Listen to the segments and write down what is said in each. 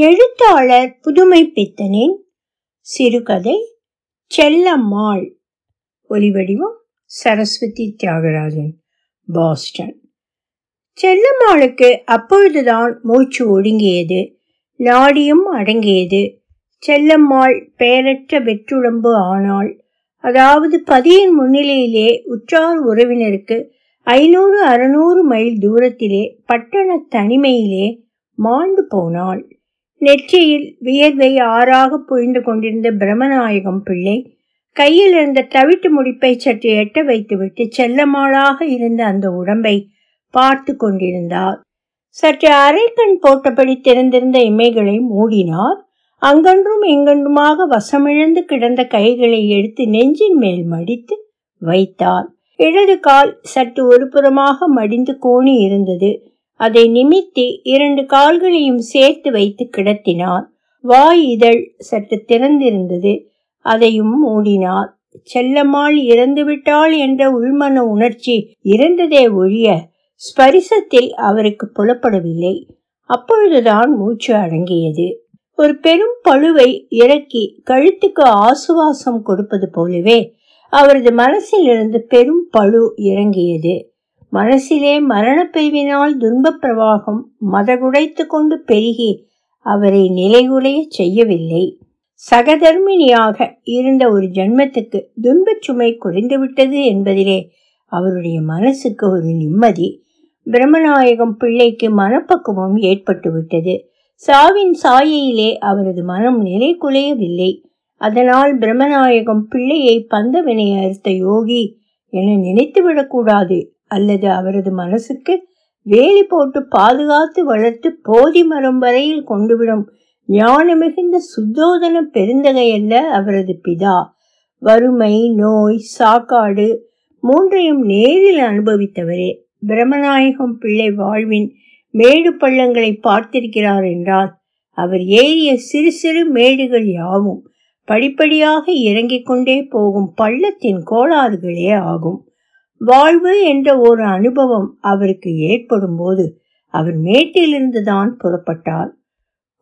எழுத்தாளர் புதுமை பித்தனின் சிறுகதை செல்லம்மாள். ஒலிவடிவம் சரஸ்வதி தியாகராஜன் பாஸ்டன். செல்லம்மாளுக்கு அப்பொழுதுதான் மூச்சு ஒடுங்கியது நாடியும் அடங்கியது. செல்லம்மாள் பெயரற்ற வெற்றுடம்பு ஆனாள். அதாவது பதியின் முன்னிலையிலே உற்றார் உறவினருக்கு ஐநூறு அறுநூறு மைல் தூரத்திலே பட்டண தனிமையிலே மாண்டு போனாள். நெற்றியில் வியர்வை ஆறாக புழிந்து கொண்டிருந்த பிரம்மநாயகம் பிள்ளை கையில் இருந்த தவிட்டு முடிப்பை சற்று எட்ட வைத்துவிட்டு செல்லமாளாக இருந்த அந்த உடம்பை பார்த்து கொண்டிருந்தார். சற்று அரைக்கண் போட்டபடி திறந்திருந்த இமைகளை மூடினார். அங்கன்றும் இங்கன்றுமாக வசமிழந்து கிடந்த கைகளை எடுத்து நெஞ்சின் மேல் மடித்து வைத்தார். இடது கால் சற்று ஒரு புறமாக மடிந்து கோணி இருந்தது. அதை நிமித்தி இரண்டு கால்களையும் சேர்த்து வைத்து கிடத்தினார். வாய் இதழ் சற்று திறந்திருந்தது. அதையும் மூடினார். செல்லம்மாள் இறந்துவிட்டாள் என்ற உள்மன உணர்ச்சி இருந்ததே ஒழிய ஸ்பரிசத்தில் அவருக்கு புலப்படவில்லை. அப்பொழுதுதான் மூச்சு அடங்கியது. ஒரு பெரும் பழுவை இறக்கி கழுத்துக்கு ஆசுவாசம் கொடுப்பது போலவே அவரது மனசிலிருந்து பெரும் பழு இறங்கியது. மனசிலே மரணப்பிரிவினால் துன்பப் பிரவாகம் மதகுடைத்து கொண்டு பெருகி அவரை நிலைகுலைய செய்யவில்லை. சகதர்மிணியாக இருந்த ஒரு ஜன்மத்துக்கு துன்பச் சுமை குறைந்துவிட்டது என்பதிலே அவருடைய மனசுக்கு ஒரு நிம்மதி. பிரம்மநாயகம் பிள்ளைக்கு மனப்பக்குவம் ஏற்பட்டுவிட்டது. சாவின் சாயையிலே அவரது மனம் நிலை குலையவில்லை அதனால் பிரம்மநாயகம் பிள்ளையை பந்தவினை அறுத்த யோகி என நினைத்துவிடக்கூடாது. அல்லது அவரது மனசுக்கு வேலி போட்டு பாதுகாத்து வளர்த்து போதி மரம் வரையில் கொண்டுவிடும் ஞான மிகுந்த சுத்தோதன பெருந்தகையல்ல அவரது பிதா. வறுமை நோய் சாக்காடு மூன்றையும் நேரில் அனுபவித்தவரே. பிரமநாயகம் பிள்ளை வாழ்வின் மேடு பள்ளங்களை பார்த்திருக்கிறார் என்றால் அவர் ஏறிய சிறு சிறு மேடுகள் யாவும் படிப்படியாக இறங்கிக் கொண்டே போகும் பள்ளத்தின் கோளாறுகளே ஆகும். வாழ்வு என்ற ஒரு அனுபவம் அவருக்கு ஏற்படும் போது அவர் மேட்டிலிருந்து தான் புறப்பட்டார்.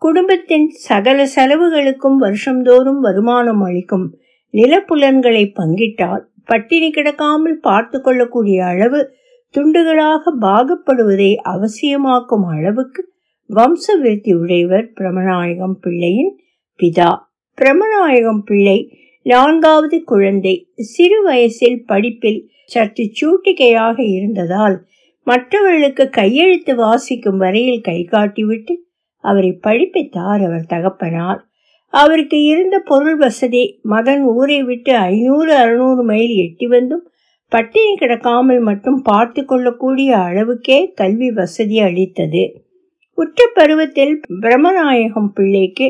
குடும்பத்தின் சகல செலவுகளுக்கும் வருஷந்தோறும் வருமானம் அளிக்கும் நிலப்புலன்களை பங்கிட்டால் பட்டினி கிடக்காமல் பார்த்து கொள்ளக்கூடிய அளவு துண்டுகளாக பாகப்படுவதை அவசியமாக்கும் அளவுக்கு வம்ச விருத்தி உடையவர் பிரமநாயகம் பிள்ளையின் பிதா. பிரமநாயகம் பிள்ளை நான்காவது குழந்தை. சிறு வயசில் படிப்பில் சற்று சூட்டிகையாக இருந்ததால் மற்றவர்களுக்கு கையெழுத்து வாசிக்கும் வரையில் கை காட்டிவிட்டு அவரை படிப்பித்தார் அவர் தகப்பனார். அவருக்கு இருந்த பொருள் வசதி மகன் ஊரை விட்டு ஐநூறு அறுநூறு மைல் எட்டி வந்தும் பட்டினி கிடக்காமல் மட்டும் பார்த்து கொள்ளக்கூடிய அளவுக்கே கல்வி வசதி அளித்தது. உற்ற பருவத்தில் பிரம்மநாயகம் பிள்ளைக்கு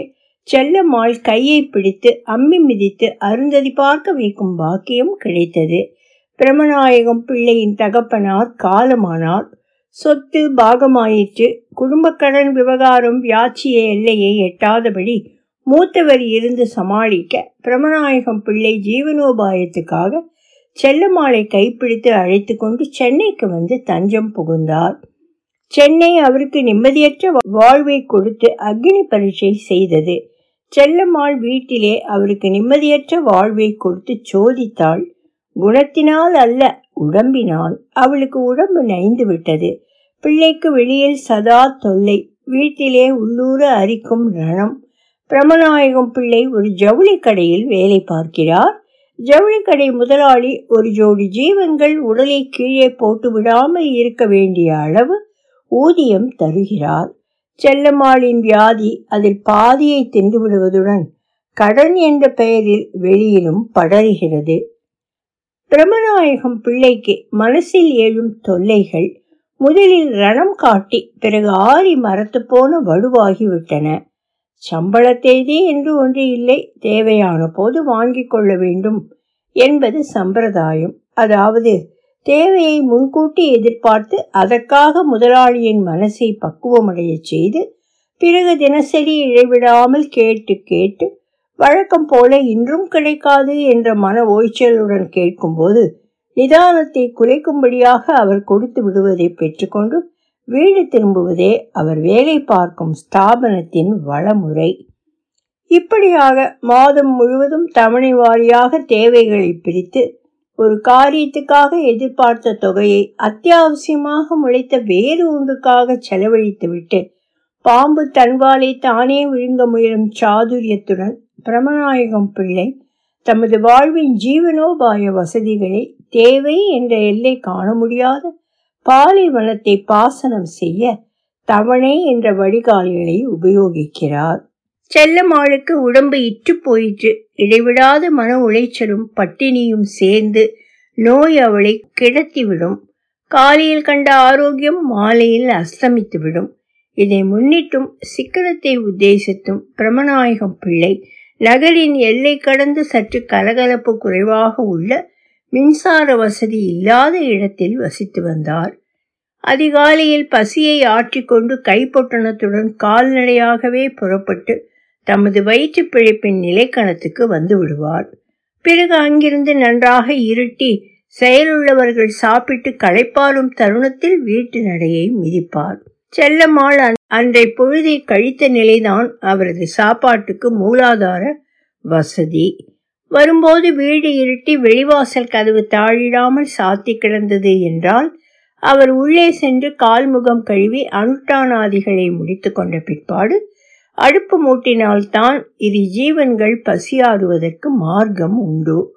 செல்லம்மாள் கையை பிடித்து அம்மி மிதித்து அருந்ததி பார்க்க வைக்கும் பாக்கியம் கிடைத்தது. பிரமநாயகம் பிள்ளையின் தகப்பனார் காலமானார். சொத்து பாகமாயிற்று. குடும்பக்கடன் விவகாரம் வியாட்சிய எல்லையை எட்டாதபடி மூத்தவர் இருந்து சமாளிக்க பிரமநாயகம் பிள்ளை ஜீவனோபாயத்துக்காக செல்லம்மாளை கைப்பிடித்து அழைத்து கொண்டு சென்னைக்கு வந்து தஞ்சம் புகுந்தார். சென்னை அவருக்கு நிம்மதியற்ற வாழ்வை கொடுத்து அக்னி பரீட்சை செய்தது. செல்லம்மாள் வீட்டிலே அவருக்கு நிம்மதியற்ற வாழ்வை கொடுத்து சோதித்தாள். குணத்தினால் அல்ல உடம்பினால். அவளுக்கு உடம்பு நைந்து விட்டது. பிள்ளைக்கு வெளியில் சதா தொல்லை. வீட்டிலே உள்ளூர அரிக்கும் ரணம். பிரமநாயகம் பிள்ளை ஒரு ஜவுளி கடையில் வேலை பார்க்கிறார். ஜவுளி கடை முதலாளி ஒரு ஜோடி ஜீவன்கள் உடலை கீழே போட்டு விடாமல் இருக்க வேண்டிய அளவு ஊதியம் தருகிறார். செல்லம்மாளின் வியாதி அதில் பாதியை தின்று விடுவதுடன் கடன் என்ற பெயரில் வெளியிலும் படர்கிறது. பிரமநாயகம் பிள்ளைக்கு மனசில் எழும் தொல்லைகள் முதலில் ரணம் காட்டி பிறகு ஆறி மரத்து போன வலுவாகிவிட்டன. சம்பள தேதி என்று ஒன்று இல்லை தேவையான போது வாங்கிக் கொள்ள வேண்டும் என்பது சம்பிரதாயம். அதாவது தேவையை முன்கூட்டி எதிர்பார்த்து அதற்காக முதலாளியின் மனசை பக்குவமடைய செய்து பிறகு தினசரி இழைவிடாமல் கேட்டு கேட்டு வழக்கம் போல இன்றும் கிடைக்காது என்ற மன ஓய்ச்சலுடன் கேட்கும்போது நிதானத்தை குறைக்கும்படியாக அவர் கொடுத்து விடுவதை பெற்றுக்கொண்டு வீடு திரும்புவதே அவர் வேலை பார்க்கும் ஸ்தாபனத்தின் வளமுறை. இப்படியாக மாதம் முழுவதும் தவணை வாரியாக தேவைகளை பிரித்து ஒரு காரியத்துக்காக எதிர்பார்த்த தொகையை அத்தியாவசியமாக முளைத்த வேறு ஒன்றுக்காக செலவழித்துவிட்டு பாம்பு தன்வாலை தானே விழுங்க முயலும் சாதுரியத்துடன் பிரமநாயகம் பிள்ளை தமது வாழ்வின் ஜீவனோபாய வசதிகளை தேவை என்ற எல்லை காண முடியாத பாலைவனத்தை பாசனம் செய்ய தவணை என்ற வடிகால்களை உபயோகிக்கிறார். செல்லம்மாளுக்கு உடம்பு இற்று போயிற்று. இடைவிடாத மன உளைச்சலும் பட்டினியும் சேர்ந்து நோய் அவளை கிடத்திவிடும். காலையில் கண்ட ஆரோக்கியம் மாலையில் அஸ்தமித்துவிடும். இதை முன்னிட்டும் சிக்கனத்தை உத்தேசித்தும் பிரமநாயகம் பிள்ளை நகரின் எல்லை கடந்து சற்று கலகலப்பு குறைவாக உள்ள மின்சார வசதி இல்லாத இடத்தில் வசித்து வந்தார். அதிகாலையில் பசியை ஆற்றிக்கொண்டு கைப்பொட்டணத்துடன் கால்நடையாகவே புறப்பட்டு தமது வயிற்று பிழைப்பின் நிலைக்கணத்துக்கு வந்து விடுவார் பிறகு அங்கிருந்து நன்றாக இருட்டி செயலுள்ளவர்கள் சாப்பிட்டு களைப்பாலும் தருணத்தில் வீட்டு நடையை மிதிப்பார் செல்லம்மாள் அன்றை பொழுதை கழித்த நிலைதான் அவரது சாப்பாட்டுக்கு மூலாதார வசதி. வரும்போது வீடு இருட்டி வெளிவாசல் கதவு தாழிடாமல் சாத்தி கிடந்தது என்றால் அவர் உள்ளே சென்று கால்முகம் கழுவி அனுட்டானாதிகளை முடித்து கொண்ட பிற்பாடு அடுப்பு மூட்டினால்தான் இரு ஜீவன்கள் பசியாறுவதற்கு மார்க்கம் உண்டு.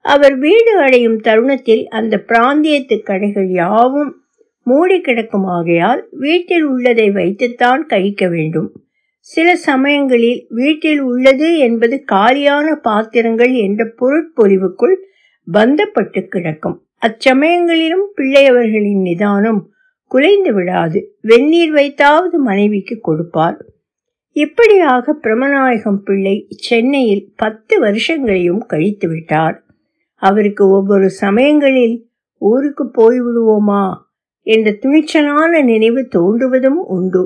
அவர் வீடு அடையும் தருணத்தில் அந்த பிராந்தியத்து கடைகள் யாவும் மூடி கிடக்கும் ஆகையால் வீட்டில் உள்ளதை வைத்துத்தான் கழிக்க வேண்டும். சில சமயங்களில் வீட்டில் உள்ளது என்பது காலியான பாத்திரங்கள் என்ற பொருட்பொழிவுக்குள் பந்தப்பட்டு கிடக்கும். அச்சமயங்களிலும் பிள்ளையவர்களின் நிதானம் குலைந்து விடாது. வெந்நீர் வைத்தாவது மனைவிக்கு கொடுப்பார். இப்படியாக பிரமநாயகம் பிள்ளை சென்னையில் பத்து வருஷங்களையும் கழித்து விட்டார். அவருக்கு ஒவ்வொரு சமயங்களில் ஊருக்கு போய்விடுவோமா என்ற துணிச்சலான நினைவு தோன்றுவதும் உண்டு.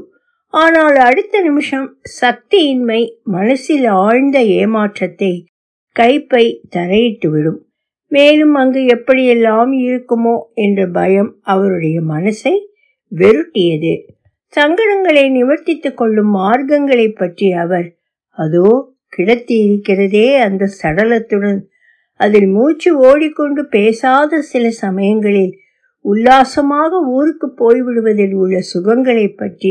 ஆனால் அடுத்த நிமிஷம் சக்தியின்மை மனசில் ஆழ்ந்த ஏமாற்றத்தை கைப்பை தரையிட்டுவிடும். மேலும் அங்கு எப்படியெல்லாம் இருக்குமோ என்ற பயம் அவருடைய மனசை வெருட்டியது சங்கடங்களை நிவர்த்தித்துக் கொள்ளும் மார்க்கங்களை பற்றி அவர் அதோ கிடத்தி இருக்கிறதே அந்த சடலத்துடன். அதில் மூச்சு ஓடிக்கொண்டு பேசாத சில சமயங்களில் உல்லாசமாக ஊருக்கு போய்விடுவதில் உள்ள சுகங்களை பற்றி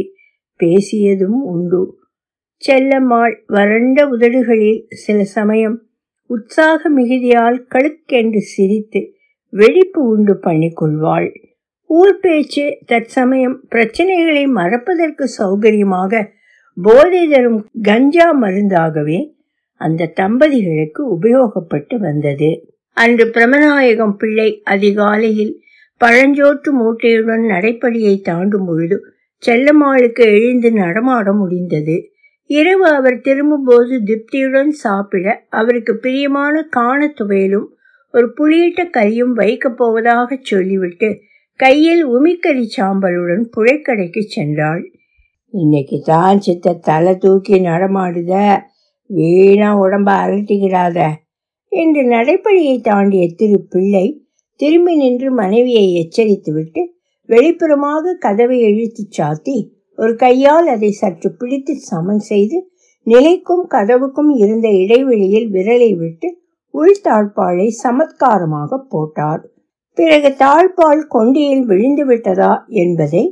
பேசியதும் உண்டு. செல்லம்மாள் வறண்ட உதடுகளில் சில சமயம் உற்சாக மிகுதியால் கழுக்கென்று சிரித்து வெடிப்பு உண்டு பண்ணிக்கொள்வாள் ஊர் பேச்சு தற்சமயம் பிரச்சனைகளை மறப்பதற்கு சௌகரியமாக போதை தரும் கஞ்சா மருந்தாகவே அந்த தம்பதிகளுக்கு உபயோகப்பட்டு வந்தது. அன்று பிரமநாயகம் பிள்ளை அதிகாலையில் பழஞ்சோற்று மூட்டையுடன் நடைப்படியை தாண்டும் பொழுது செல்லம்மாளுக்கு எழுந்து நடமாட முடிந்தது. இரவு அவர் திரும்பும்போது திருப்தியுடன் சாப்பிட அவருக்கு பிரியமான காண துவையலும் ஒரு புளியிட்ட கறியும் வைக்கப் போவதாக சொல்லிவிட்டு கையில் உமிக்கறி சாம்பலுடன் புழைக்கடைக்கு சென்றாள். இன்னைக்கு தான் சித்த தலை தூக்கி நடமாடுத. வீணா உடம்ப அலட்டிக்கிடாத என்று நடைப்படியை தாண்டிய திரு பிள்ளை திரும்பி நின்று மனைவியை எச்சரித்துவிட்டு வெளிப்புறமாக கதவை இழுத்து சாத்தி ஒரு கையால் அதை சற்று பிடித்து சமன் செய்து நிலைக்கும் கதவுக்கும் இருந்த இடைவெளியில் விரலை விட்டு உள் தாழ்பாளை சமத்காரமாக போட்டார். பிறகு தாழ்பால் கொண்டியில் விழுந்து விட்டதா என்பதை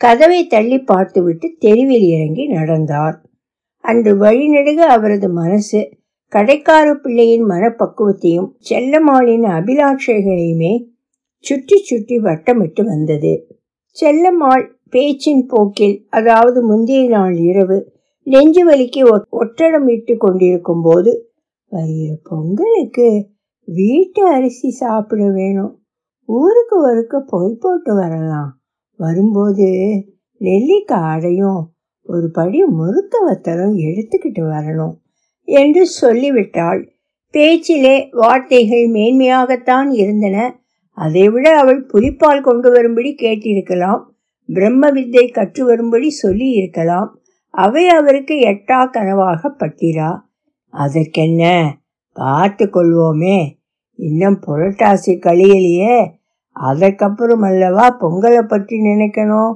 கதவை தள்ளி பார்த்துவிட்டு தெருவில் இறங்கி நடந்தார். அன்று வழிநெடுக அவரது மனசு கடைக்கார பிள்ளையின் மனப்பக்குவத்தையும் செல்லம்மாளின் அபிலாட்சைகளையுமே சுற்றி சுற்றி வட்டமிட்டு வந்தது. செல்லம்மாள் பேச்சின் போக்கில் அதாவது முந்தைய நாள் இரவு நெஞ்சு வலிக்கு ஒட்டடம் இட்டு கொண்டிருக்கும் போது வருகிற பொங்கலுக்கு வீட்டு அரிசி சாப்பிட வேணும். ஊருக்கு ஒருக்க போய் போட்டு வரலாம். வரும்போது நெல்லிக்காய் அடையும் ஒரு படி முறுக்க வத்தலும் எடுத்துக்கிட்டு வரணும் என்று சொல்லிவிட்டாள். பேச்சிலே வார்த்தைகள் மேன்மையாகத்தான் இருந்தன. அதைவிட அவள் புலிப்பால் கொண்டு வரும்படி கேட்டிருக்கலாம். பிரம்ம வித்தை கற்று வரும்படி சொல்லி இருக்கலாம் அவை அவருக்கு எட்டா கனவாக பட்டிரா. அதற்கென்ன? பார்த்து கொள்வோமே. இன்னும் புரட்டாசி கழியலையே அதற்கப்புறம் அல்லவா பொங்கலை பற்றி நினைக்கணும்?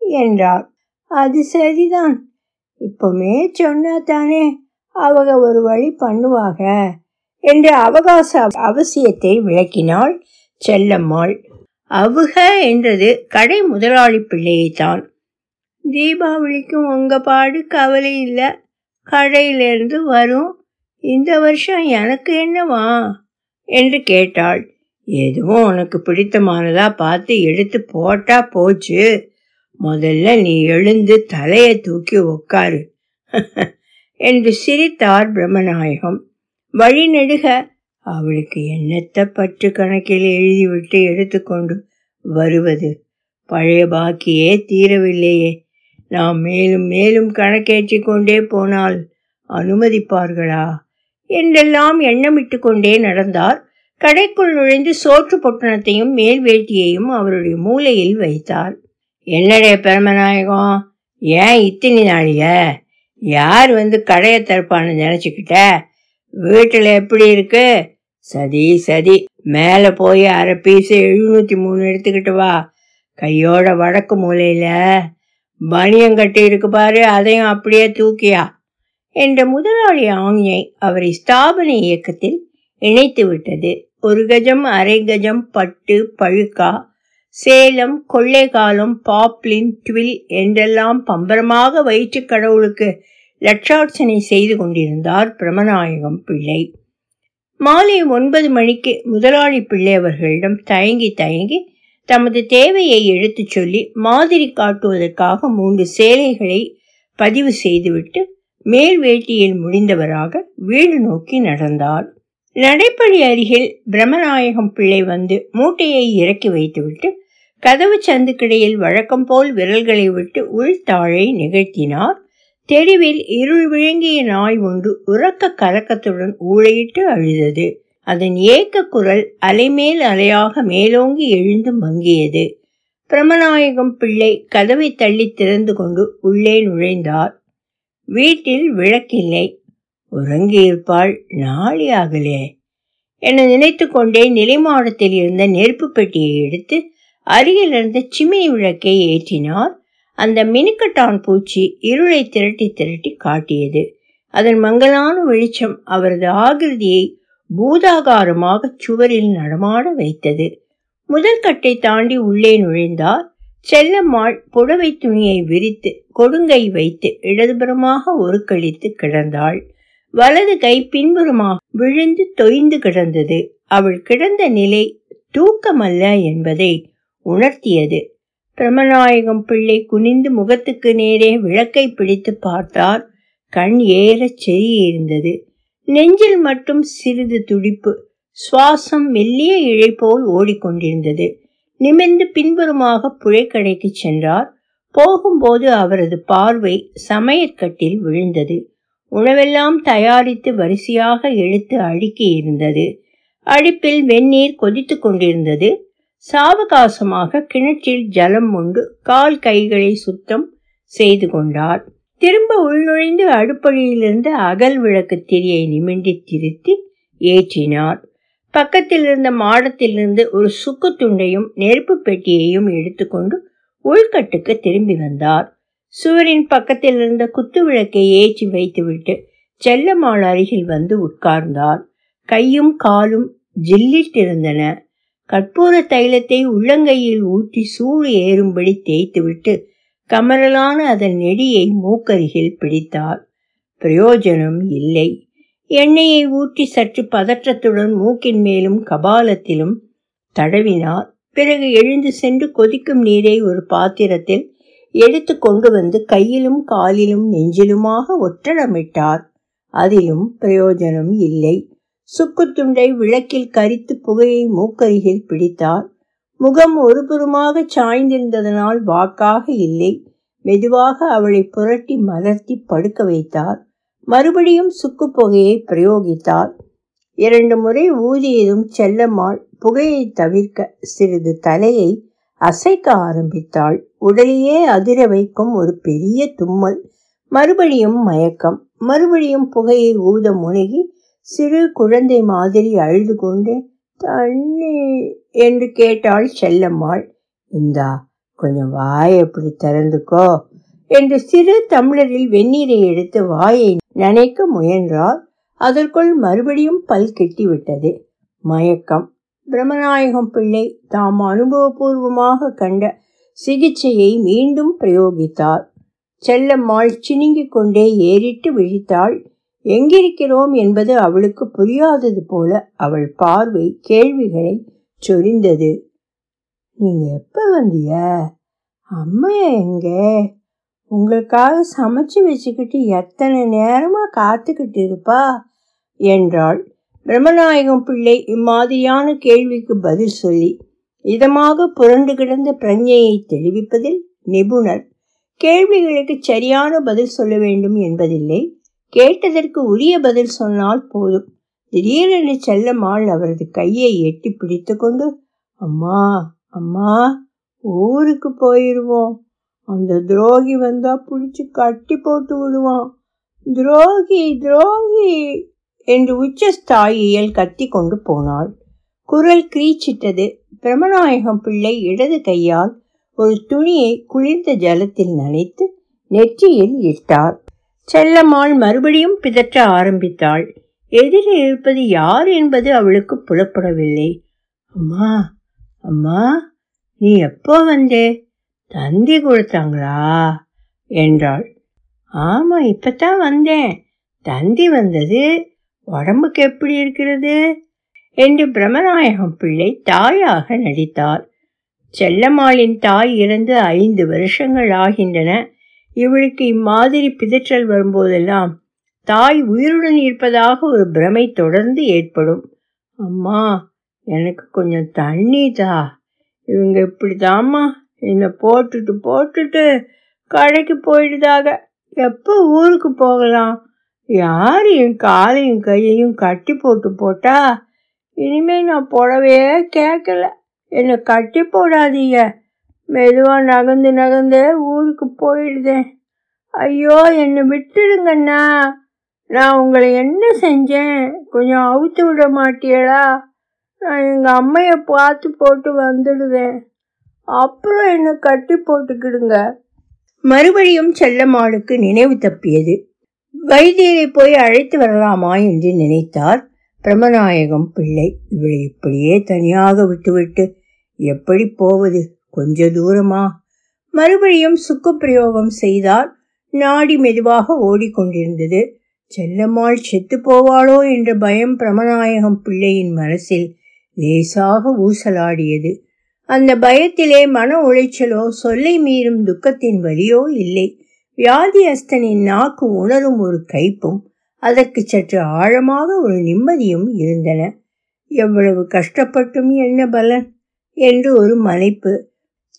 என்றார் அது சரிதான். இப்போமே சொன்னா தானே அவங்க ஒரு வழி பண்ணுவாக என்று அவகாச அவசியத்தை விளக்கினாள் செல்லம்மாள். அவுக என்றது கடை முதலாளி பிள்ளையைத்தான். தீபாவளிக்கும் உங்க பாடு கவலை இல்லை. கடையிலிருந்து வரும். இந்த வருஷம் எனக்கு என்னவா? என்று கேட்டாள். எதுவும் உனக்கு பிடித்தமானதா பார்த்து எடுத்து போட்டா போச்சு. முதல்ல நீ எழுந்து தலையை தூக்கி உட்காரு. என்று சிரித்தார் பிரம்மநாயகம். வழிநெடுக அவளுக்கு என்னத்த பற்று கணக்கில் எழுதிவிட்டு எடுத்துக்கொண்டு வருவது? பழைய பாக்கியே தீரவில்லையே. நாம் மேலும் மேலும் கணக்கேற்றி கொண்டே போனால் அனுமதிப்பார்களா? என்றெல்லாம் எண்ணமிட்டு கொண்டே நடந்தார். கடைக்குள் நுழைந்து சோற்று பொட்டணத்தையும் மேல் வேட்டியையும் அவருடைய மூலையில் வைத்தார். என்னடைய பெருமநாயகம் ஏன் இத்தினி நாளிய? யார் வந்து கடையை திறப்பான்னு நினைச்சுக்கிட்ட? வீட்டில் எப்படி இருக்கு? சதி சதி. மேலே போய் அரை பீஸு எழுநூற்றி மூணு எடுத்துக்கிட்டு வா. கையோட வடக்கு மூலையில். பனியம் கட்டி இருக்கு பாரு அதையும் அப்படியே தூக்கியா. என்ற முதலாளி ஆஞ்ஞை அவரை ஸ்தாபன இயக்கத்தில் இணைத்து விட்டது. ஒரு கஜம் அரை கஜம் பட்டு பழுக்கா சேலம் கொள்ளைகாலம் பாப்லின் ட்வில் என்றெல்லாம் பம்பரமாக வயிற்று கடவுளுக்கு லட்சார்ச்சனை செய்து கொண்டிருந்தார் பிரமநாயகம் பிள்ளை. மாலை ஒன்பது மணிக்கு முதலாளி பிள்ளை அவர்களிடம் தயங்கி தயங்கி தமது தேவையை எடுத்துச் சொல்லி மாதிரி காட்டுவதற்காக மூன்று சேலைகளை பதிவு செய்துவிட்டு மேல் வேட்டியில் முடிந்தவராக வீடு நோக்கி நடந்தார் நடைப்படி அருகில் பிரம்மநாயகம் பிள்ளை வந்து மூட்டையை இறக்கி வைத்துவிட்டு கதவு சந்துக்கிடையில் வழக்கம் போல் விரல்களை விட்டு உள்தாழை நிகழ்த்தினார். தெருவில் இருள் விழுங்கிய நாய் ஒன்று உறக்க கலக்கத்துடன் ஊழையிட்டு அழுதது. அதன் ஏக்க குரல் அலைமேல் அலையாக மேலோங்கி எழுந்து மங்கியது. பிரமநாயகம் பிள்ளை கதவை தள்ளி திறந்து கொண்டு உள்ளே நுழைந்தார். வீட்டில் விளக்கில்லை. உறங்கியிருப்பாள். நாளி ஆகலே என நினைத்து கொண்டே நிலைமாடத்தில் இருந்த நெருப்பு பெட்டியை எடுத்து அருகில் இருந்த சிமினி விளக்கை ஏற்றினார். அந்த மினுக்கட்டான் பூச்சி இருளை திரட்டி திரட்டி காட்டியது. அதன் மங்கலான வெளிச்சம் அவரது ஆகிருதியை பூதாகாரமாக சுவரில் நடமாட வைத்தது. முதல் கட்டை தாண்டி உள்ளே நுழைந்தார். செல்லம்மாள் புடவை துணியை விரித்து கொடுங்கை வைத்து இடதுபுறமாக ஒரு கழித்து கிடந்தாள். வலது கை பின்புறமாக விழுந்து தொய்ந்து கிடந்தது. அவள் கிடந்த நிலை தூக்கமல்ல என்பதை உணர்த்தியது. பிரமநாயகம் பிள்ளை குனிந்து முகத்துக்கு நேரே விளக்கை பிடித்து பார்த்தார். கண் ஏறச் செறியிருந்தது நெஞ்சில் மட்டும் சிறிது துடிப்பு சுவாசம் மெல்லிய இழை போல் ஓடிக்கொண்டிருந்தது. நிமிர்ந்து பின்புறமாக புழைக்கடைக்கு சென்றார். போகும்போது அவரது பார்வை சமையற்கட்டில் விழுந்தது. உணவெல்லாம் தயாரித்து வரிசையாக எடுத்து அடுக்கி இருந்தது. அடுப்பில் வெந்நீர் கொதித்து கொண்டிருந்தது. சாவகாசமாக கிணற்றில் ஜலம் உண்டு கால் கைகளை சுத்தம் செய்து கொண்டார். திரும்ப உள்நுழைந்து அடுப்படியிலிருந்து அகல் விளக்கு திரியை நிமிண்டி திருத்தி ஏற்றினார். பக்கத்தில் இருந்த மாடத்திலிருந்து ஒரு சுக்கு துண்டையும் நெருப்பு பெட்டியையும் எடுத்துக்கொண்டு உள்கட்டுக்கு திரும்பி வந்தார். சுவரின் பக்கத்தில் இருந்த குத்து விளக்கை ஏற்றி வைத்துவிட்டு செல்லம்மாள் அருகில் வந்து உட்கார்ந்தார். கையும் காலும் ஜில்லிட்டிருந்தன. கற்பூர தைலத்தை உள்ளங்கையில் ஊற்றி சூடு ஏறும்படி தேய்த்துவிட்டு கமரலான அதன் நெடியை மூக்கருகில் பிடித்தார். பிரயோஜனம் இல்லை. எண்ணெயை ஊற்றி சற்று பதற்றத்துடன் மூக்கின் மேலும் கபாலத்திலும் தடவினார். பிறகு எழுந்து சென்று கொதிக்கும் நீரை ஒரு பாத்திரத்தில் எடுத்து கொண்டு வந்து கையிலும் காலிலும் நெஞ்சிலுமாக ஒற்றடமிட்டார் அதிலும் பிரயோஜனம் இல்லை. சுக்குத்துண்டை விளக்கில் கரித்து புகையை மூக்கருகில் பிடித்தார். முகம் ஒருபுறமாக சாய்ந்திருந்ததனால் வாக்காக இல்லை. மெதுவாக அவளை புரட்டி மலர்த்தி படுக்க வைத்தார். மறுபடியும் சுக்கு புகையை பிரயோகித்தார் இரண்டு முறை ஊதியதும் செல்லம்மாள் புகையை தவிர்க்க சிறிது தலையை அசைக்க ஆரம்பித்தாள். உடலையே அதிர வைக்கும் ஒரு பெரிய தும்மல் மறுபடியும் மயக்கம் மறுபடியும் புகையை ஊத முனகி சிறு குழந்தை மாதிரி அழுது கொண்டு தண்ணி என்று கேட்டாள் செல்லம்மாள். இந்தா கொஞ்சம் வாயை எப்படி திறந்துக்கோ என்று சிறு தமிழரில் வெந்நீரை எடுத்து வாயை நினைக்க முயன்றார் அதற்குள் மறுபடியும் பல் கெட்டிவிட்டது. மயக்கம். பிரம்மநாயகம் பிள்ளை தாம் அனுபவபூர்வமாக கண்ட சிகிச்சையை மீண்டும் பிரயோகித்தார். செல்லம்மாள் சினுங்கிக் கொண்டே ஏறிட்டு விழித்தாள். எங்கிருக்கிறோம்? என்பது அவளுக்கு புரியாதது போல அவள் பார்வை கேள்விகளை சொரிந்தது. நீங்க எப்ப வந்திய? அம்மையா எங்கே? உங்களுக்காக சமைச்சு வச்சுக்கிட்டு எத்தனை நேரமா காத்துக்கிட்டு இருப்பா? என்றாள். பிரம்மநாயகம் பிள்ளை இம்மாதிரியான கேள்விக்கு பதில் சொல்லி இதமாக புரண்டு கிடந்த பிரஞ்சையை தெளிவிப்பதில் நிபுணர். கேள்விகளுக்கு சரியான பதில் சொல்ல வேண்டும் என்பதில்லை. கேட்டதற்கு உரிய பதில் சொன்னால் போதும். திடீரென செல்லம்மாள் அவரது கையை எட்டி பிடித்து கொண்டு அம்மா அம்மா ஊருக்கு போயிடுவோம் அந்த துரோகி வந்தா பிடிச்சி கட்டி போட்டு விடுவான். துரோகி துரோகி என்று உச்ச ஸ்தாயியில் கத்தி கொண்டு போனாள். குரல் கிரீச்சிட்டது. பிரமநாயகம் பிள்ளை இடது கையால் ஒரு துணியை குளிர்ந்த ஜலத்தில் நனைத்து நெற்றியில் இட்டார் செல்லம்மாள் மறுபடியும் பிதற்ற ஆரம்பித்தாள். எதிரில் இருப்பது யார் என்பது அவளுக்கு புலப்படவில்லை. அம்மா அம்மா நீ எப்போ வந்தே? தந்தி கொடுத்தாங்களா? என்றாள். ஆமா இப்பத்தான் வந்தேன். தந்தி வந்தது. உடம்புக்கு எப்படி இருக்கிறது? என்று பிரமநாயகம் பிள்ளை தாயாக நடித்தார் செல்லம்மாளின் தாய் இறந்து ஐந்து வருஷங்கள் ஆகின்றன. இவளுக்கு இம்மாதிரி பிதற்றல் வரும்போதெல்லாம் தாய் உயிருடன் இருப்பதாக ஒரு பிரமை தொடர்ந்து ஏற்படும். அம்மா எனக்கு கொஞ்சம் தண்ணி தா. இவங்க இப்படிதாம்மா என்னை போட்டுட்டு போட்டுட்டு கடைக்கு போயிடுதாக. எப்போ ஊருக்கு போகலாம்? யார் என் காலையும் கையையும் கட்டி போட்டு போட்டா? இனிமே நான் போடவே கேட்கல. என்னை கட்டி போடாதீங்க. மெதுவாக நகர்ந்து நகர்ந்து ஊருக்கு போயிடுதேன். ஐயோ என்னை விட்டுடுங்கண்ணா. நான் உங்களை என்ன செஞ்சேன்? கொஞ்சம் அவுத்து விட மாட்டியடா. நான் எங்கள் அம்மையை பார்த்து போட்டு வந்துடுதேன். அப்புறம் என்னை கட்டி போட்டுக்கிடுங்க. மறுபடியும் செல்லம்மாளுக்கு நினைவு தப்பியது. வைத்தியரை போய் அழைத்து வரலாமா என்று நினைத்தார் பிரமநாயகம் பிள்ளை. இவளை இப்படியே தனியாக விட்டுவிட்டு எப்படி போவது? கொஞ்ச தூரமா? மறுபடியும் சுக்கு பிரயோகம் செய்தார். நாடி மெதுவாக ஓடிக்கொண்டிருந்தது. செல்லம்மாள் செத்து போவாளோ என்ற பயம் பிரமநாயகம் பிள்ளையின் மனசில் லேசாக ஊசலாடியது. அந்த பயத்திலே மன உளைச்சலோ சொல்லை மீறும் துக்கத்தின் வலியோ இல்லை. வியாதியஸ்தனின் நாக்கு உணரும் ஒரு கைப்பும் அதற்கு சற்று ஆழமாக ஒரு நிம்மதியும் இருந்தன. எவ்வளவு கஷ்டப்பட்டும் என்ன பலன்? என்று ஒரு மலைப்பு.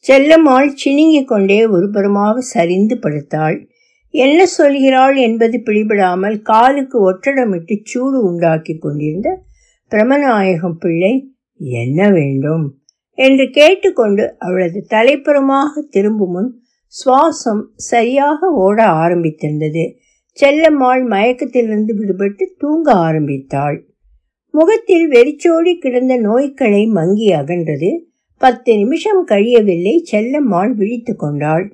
செல்லம்மாள் சினிங்கிக் கொண்டே ஒருபுறமாக சரிந்து படுத்தாள். என்ன சொல்கிறாள் என்பது பிடிபடாமல் காலுக்கு ஒற்றடமிட்டு சூடு உண்டாக்கி கொண்டிருந்த பிரமநாயகம் பிள்ளை என்ன வேண்டும்? என்று கேட்டுக்கொண்டு அவளது தலைப்புறமாக திரும்பும் முன் சுவாசம் சரியாக ஓட ஆரம்பித்திருந்தது. செல்லம்மாள் மயக்கத்திலிருந்து விடுபட்டு தூங்க ஆரம்பித்தாள். முகத்தில் வெறிச்சோடி கிடந்த நோய்களை மங்கி அகன்றது. பத்து நிமிஷம் கழியவில்லை செல்லம்மாள் விழித்து கொண்டாள்.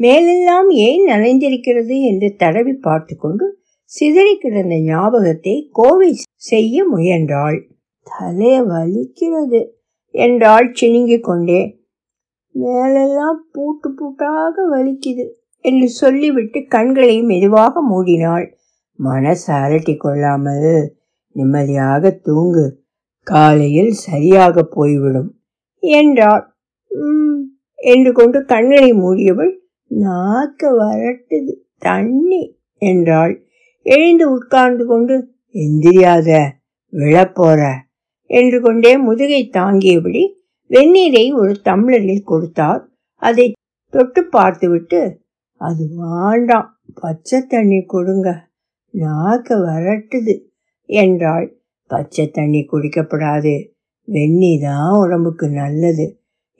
மேலெல்லாம் ஏன் நனைந்திருக்கிறது என்று தடவி பார்த்து கொண்டு சிதறி கிடந்த ஞாபகத்தை கோவை செய்ய முயன்றாள். தலை வலிக்கிறது. என்றாள் சினுங்கிக் கொண்டே. மேலெல்லாம் பூட்டு பூட்டாக வலிக்குது என்று சொல்லிவிட்டு கண்களை மெதுவாக மூடினாள். மனசு அரட்டி கொள்ளாமல் நிம்மதியாக தூங்கு. காலையில் சரியாக போய்விடும் என்றாள். என்று கொண்டு கண்களை மூடியவள் நாக்க வரட்டுது தண்ணி என்றாள். எழுந்து உட்கார்ந்து கொண்டு எந்திரியாத விழப்போற என்று கொண்டே முதுகை தாங்கியபடி வெந்நீரை ஒரு தம்ளரில் கொடுத்தார். அதை தொட்டு பார்த்துவிட்டு அது வேண்டாம் பச்சை தண்ணி கொடுங்க நாக்கு வரட்டுது என்றாள். பச்சை தண்ணி குடிக்கப்படாது வெந்நீ தான் உடம்புக்கு நல்லது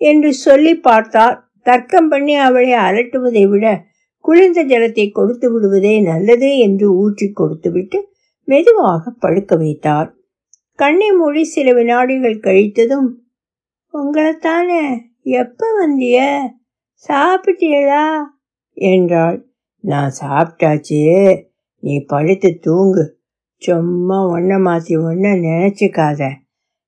என்று சொல்லி பார்த்தார். தர்க்கம் பண்ணி அவளை அலட்டுவதை விட குளிர்ந்த ஜலத்தை கொடுத்து விடுவதே நல்லது என்று ஊற்றி கொடுத்துவிட்டு மெதுவாக படுக்க வைத்தார். கண்ணை மூடி சில வினாடிகள் கழித்ததும் உங்களைத்தானே எப்ப வந்திய? சாப்பிட்டீங்களா என்றாள். நான் சாப்பிட்டாச்சு நீ படுத்து தூங்கு. சும்மா ஒன்ன மாத்தி ஒன்ன நினைச்சுக்காத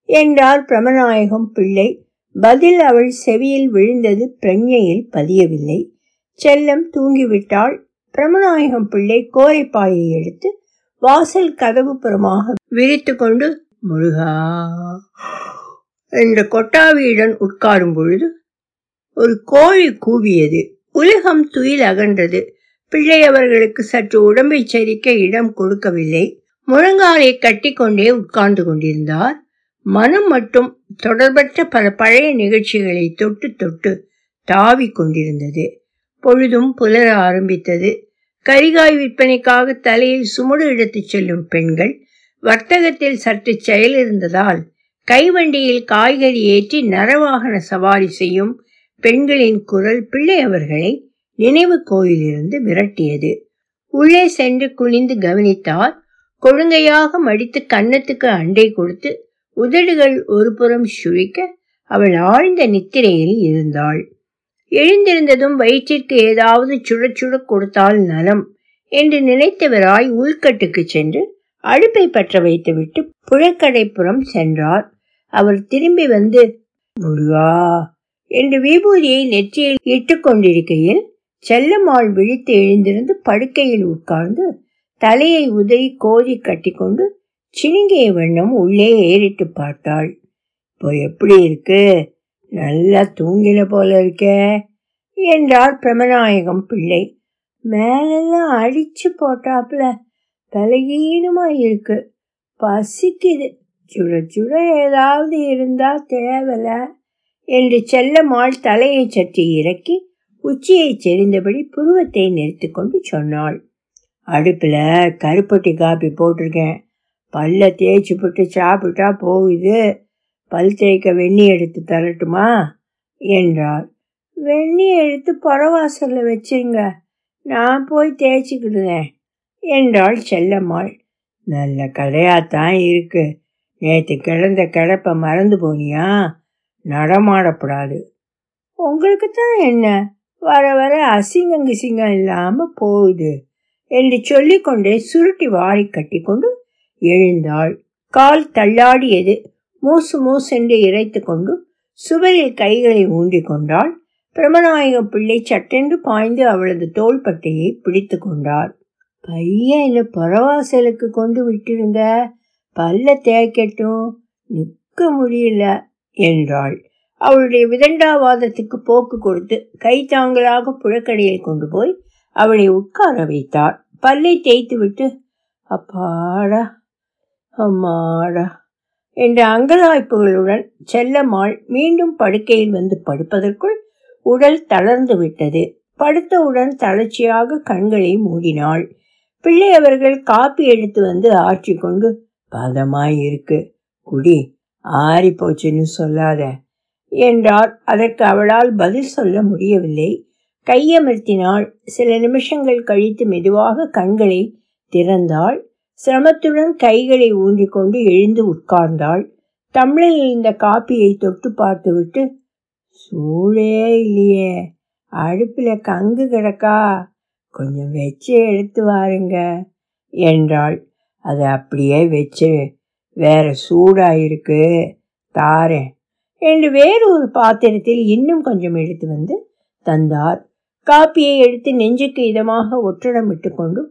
என்றார் பிரமநாயகம் பிள்ளை. பதில் அவள் செவியில் விழுந்தது பிரஞ்ஞையில் பதியவில்லை. செல்லம் தூங்கிவிட்டாள். பிரமநாயகம் பிள்ளை கோரைப்பாயை எடுத்து வாசல் கதவு புறமாக விரித்து கொண்டு முருகா. என்ற கொட்டாவியுடன் உட்காரும் பொழுது ஒரு கோழி கூவியது. உலகம் துயில் அகன்றது. பிள்ளை அவர்களுக்கு சற்று உடம்பை சரிக்க இடம் கொடுக்கவில்லை. முழங்காலை கட்டிக்கொண்டே உட்கார்ந்து கொண்டிருந்தார். மனம் மட்டும் தொடர்பற்ற பல பழைய நிகழ்ச்சிகளை தொட்டு தொட்டு தாவி கொண்டிருந்தது. பொழுதும் புலர ஆரம்பித்தது. கரிகாய் விற்பனைக்காக தலையில் சுமடு எடுத்துச் செல்லும் பெண்கள் வர்த்தகத்தில் சற்று செயல் இருந்ததால் கைவண்டியில் காய்கறி ஏற்றி நரவாகன சவாரி செய்யும் பெண்களின் குரல் பிள்ளை அவர்களை நினைவு கோயிலிருந்து விரட்டியது. உள்ளே சென்று குனிந்து கவனித்தார். கொழுங்கையாக மடித்து கன்னத்துக்கு அண்டை கொடுத்து உதடுகள் ஒரு புறம் சுழிக்க அவள் ஆழ்ந்த நித்திரையில் இருந்தாள். எழுந்திருந்ததும் வயிற்றிற்கு ஏதாவது சுட சுட கொடுத்தால் நலம் என்று நினைத்தவராய் உள்கட்டுக்கு சென்று அடுப்பை பற்ற வைத்துவிட்டு புழக்கடைப்புறம் சென்றார். அவர் திரும்பி வந்து முருகா என்று விபூதியை நெற்றியில் இட்டு கொண்டிருக்கையில் செல்லம்மாள் விழித்து எழுந்திருந்து படுக்கையில் உட்கார்ந்து தலையை உதறி கோதி கட்டிக்கொண்டு சினுங்கிய வண்ணம் உள்ளே ஏறிட்டு பார்த்தாள். இப்போ எப்படி இருக்கு? நல்லா தூங்கின போல இருக்கே என்றார் பிரமநாயகம் பிள்ளை. மேலெல்லாம் அடிச்சு போட்டாப்புல பலகீனமாக இருக்கு. பசிக்குது. சுட சுட ஏதாவது இருந்தா தேவல என்று செல்லம்மாள் தலையை சற்று இறக்கி உச்சியை செறிந்தபடி புருவத்தை நிறுத்தி கொண்டு சொன்னாள். அடுப்பில் கருப்பட்டி காப்பி போட்டிருக்கேன். பல்ல தேய்ச்சி போட்டு சாப்பிட்டா போகுது. பல் தேய்க்க வெந்நி எடுத்து தரட்டுமா? என்றார் வெந்நி எடுத்து புறவாசலில் வச்சிருங்க. நான் போய் தேய்ச்சிக்கிடுதேன் என்றாள் செல்லம்மாள். நல்ல கதையாத்தான் இருக்கு. நேற்று கிடந்த கிடப்ப மறந்து போனியா? நடமாடப்படாது. உங்களுக்கு தான் என்ன? வர வர அசிங்கம் கிசிங்கம் இல்லாமல் போகுது என்று சொல்லிக்கொண்டே சுருட்டி வாரி கட்டி கொண்டு எழுந்தாள். கால் தள்ளாடியது மூசு மூசென்று இறைத்து கொண்டு சுவரில் கைகளை ஊண்டி கொண்டாள் பிரமநாயக பிள்ளை சட்டென்று பாய்ந்து அவளது தோள்பட்டையை பிடித்து கொண்டார் பையன் என்ன புறவாசலுக்கு கொண்டு விட்டுருங்க பல்ல தேய்க்கட்டும் நிற்க முடியல என்றாள். அவளுடைய விதண்டாவாதத்துக்கு போக்கு கொடுத்து கைத்தாங்களாக புழக்கடையில் கொண்டு போய் அவளை உட்கார வைத்தார் பல்லை தேய்த்து விட்டு அப்பாடா அம்மாடா என்ற அங்கலாய்ப்புகளுடன் செல்லம்மாள் மீண்டும் படுக்கையில் வந்து படுப்பதற்குள் உடல் தளர்ந்து விட்டது. படுத்தவுடன் தளர்ச்சியாக கண்களை மூடினாள். பிள்ளை அவர்கள் காப்பி எடுத்து வந்து ஆற்றி கொண்டு பதமாய் இருக்கு. குடி ஆறி போச்சுன்னு சொல்லாத. என்றார். அதற்கு அவளால் பதில் சொல்ல முடியவில்லை. கையமர்த்தினாள். சில நிமிஷங்கள் கழித்து மெதுவாக கண்களை திறந்தாள். சிரமத்துடன் கைகளை ஊன்றிக்கொண்டு எழுந்து உட்கார்ந்தாள். தமிழில் இந்த காப்பியை தொட்டு பார்த்துவிட்டு சூழே இல்லையே. அடுப்பில் கங்கு கிடக்கா? கொஞ்சம் வச்சு எடுத்து வாருங்க என்றாள். அதை அப்படியே வச்சு வேற சூடாக இருக்கு தாரேன். என்று வேறு ஒரு பாத்திரத்தில் இன்னும் கொஞ்சம் எடுத்து வந்து தந்தார். காப்பியை எடுத்து நெஞ்சுக்கு இதமாக ஒற்றடமிட்டு கொண்டு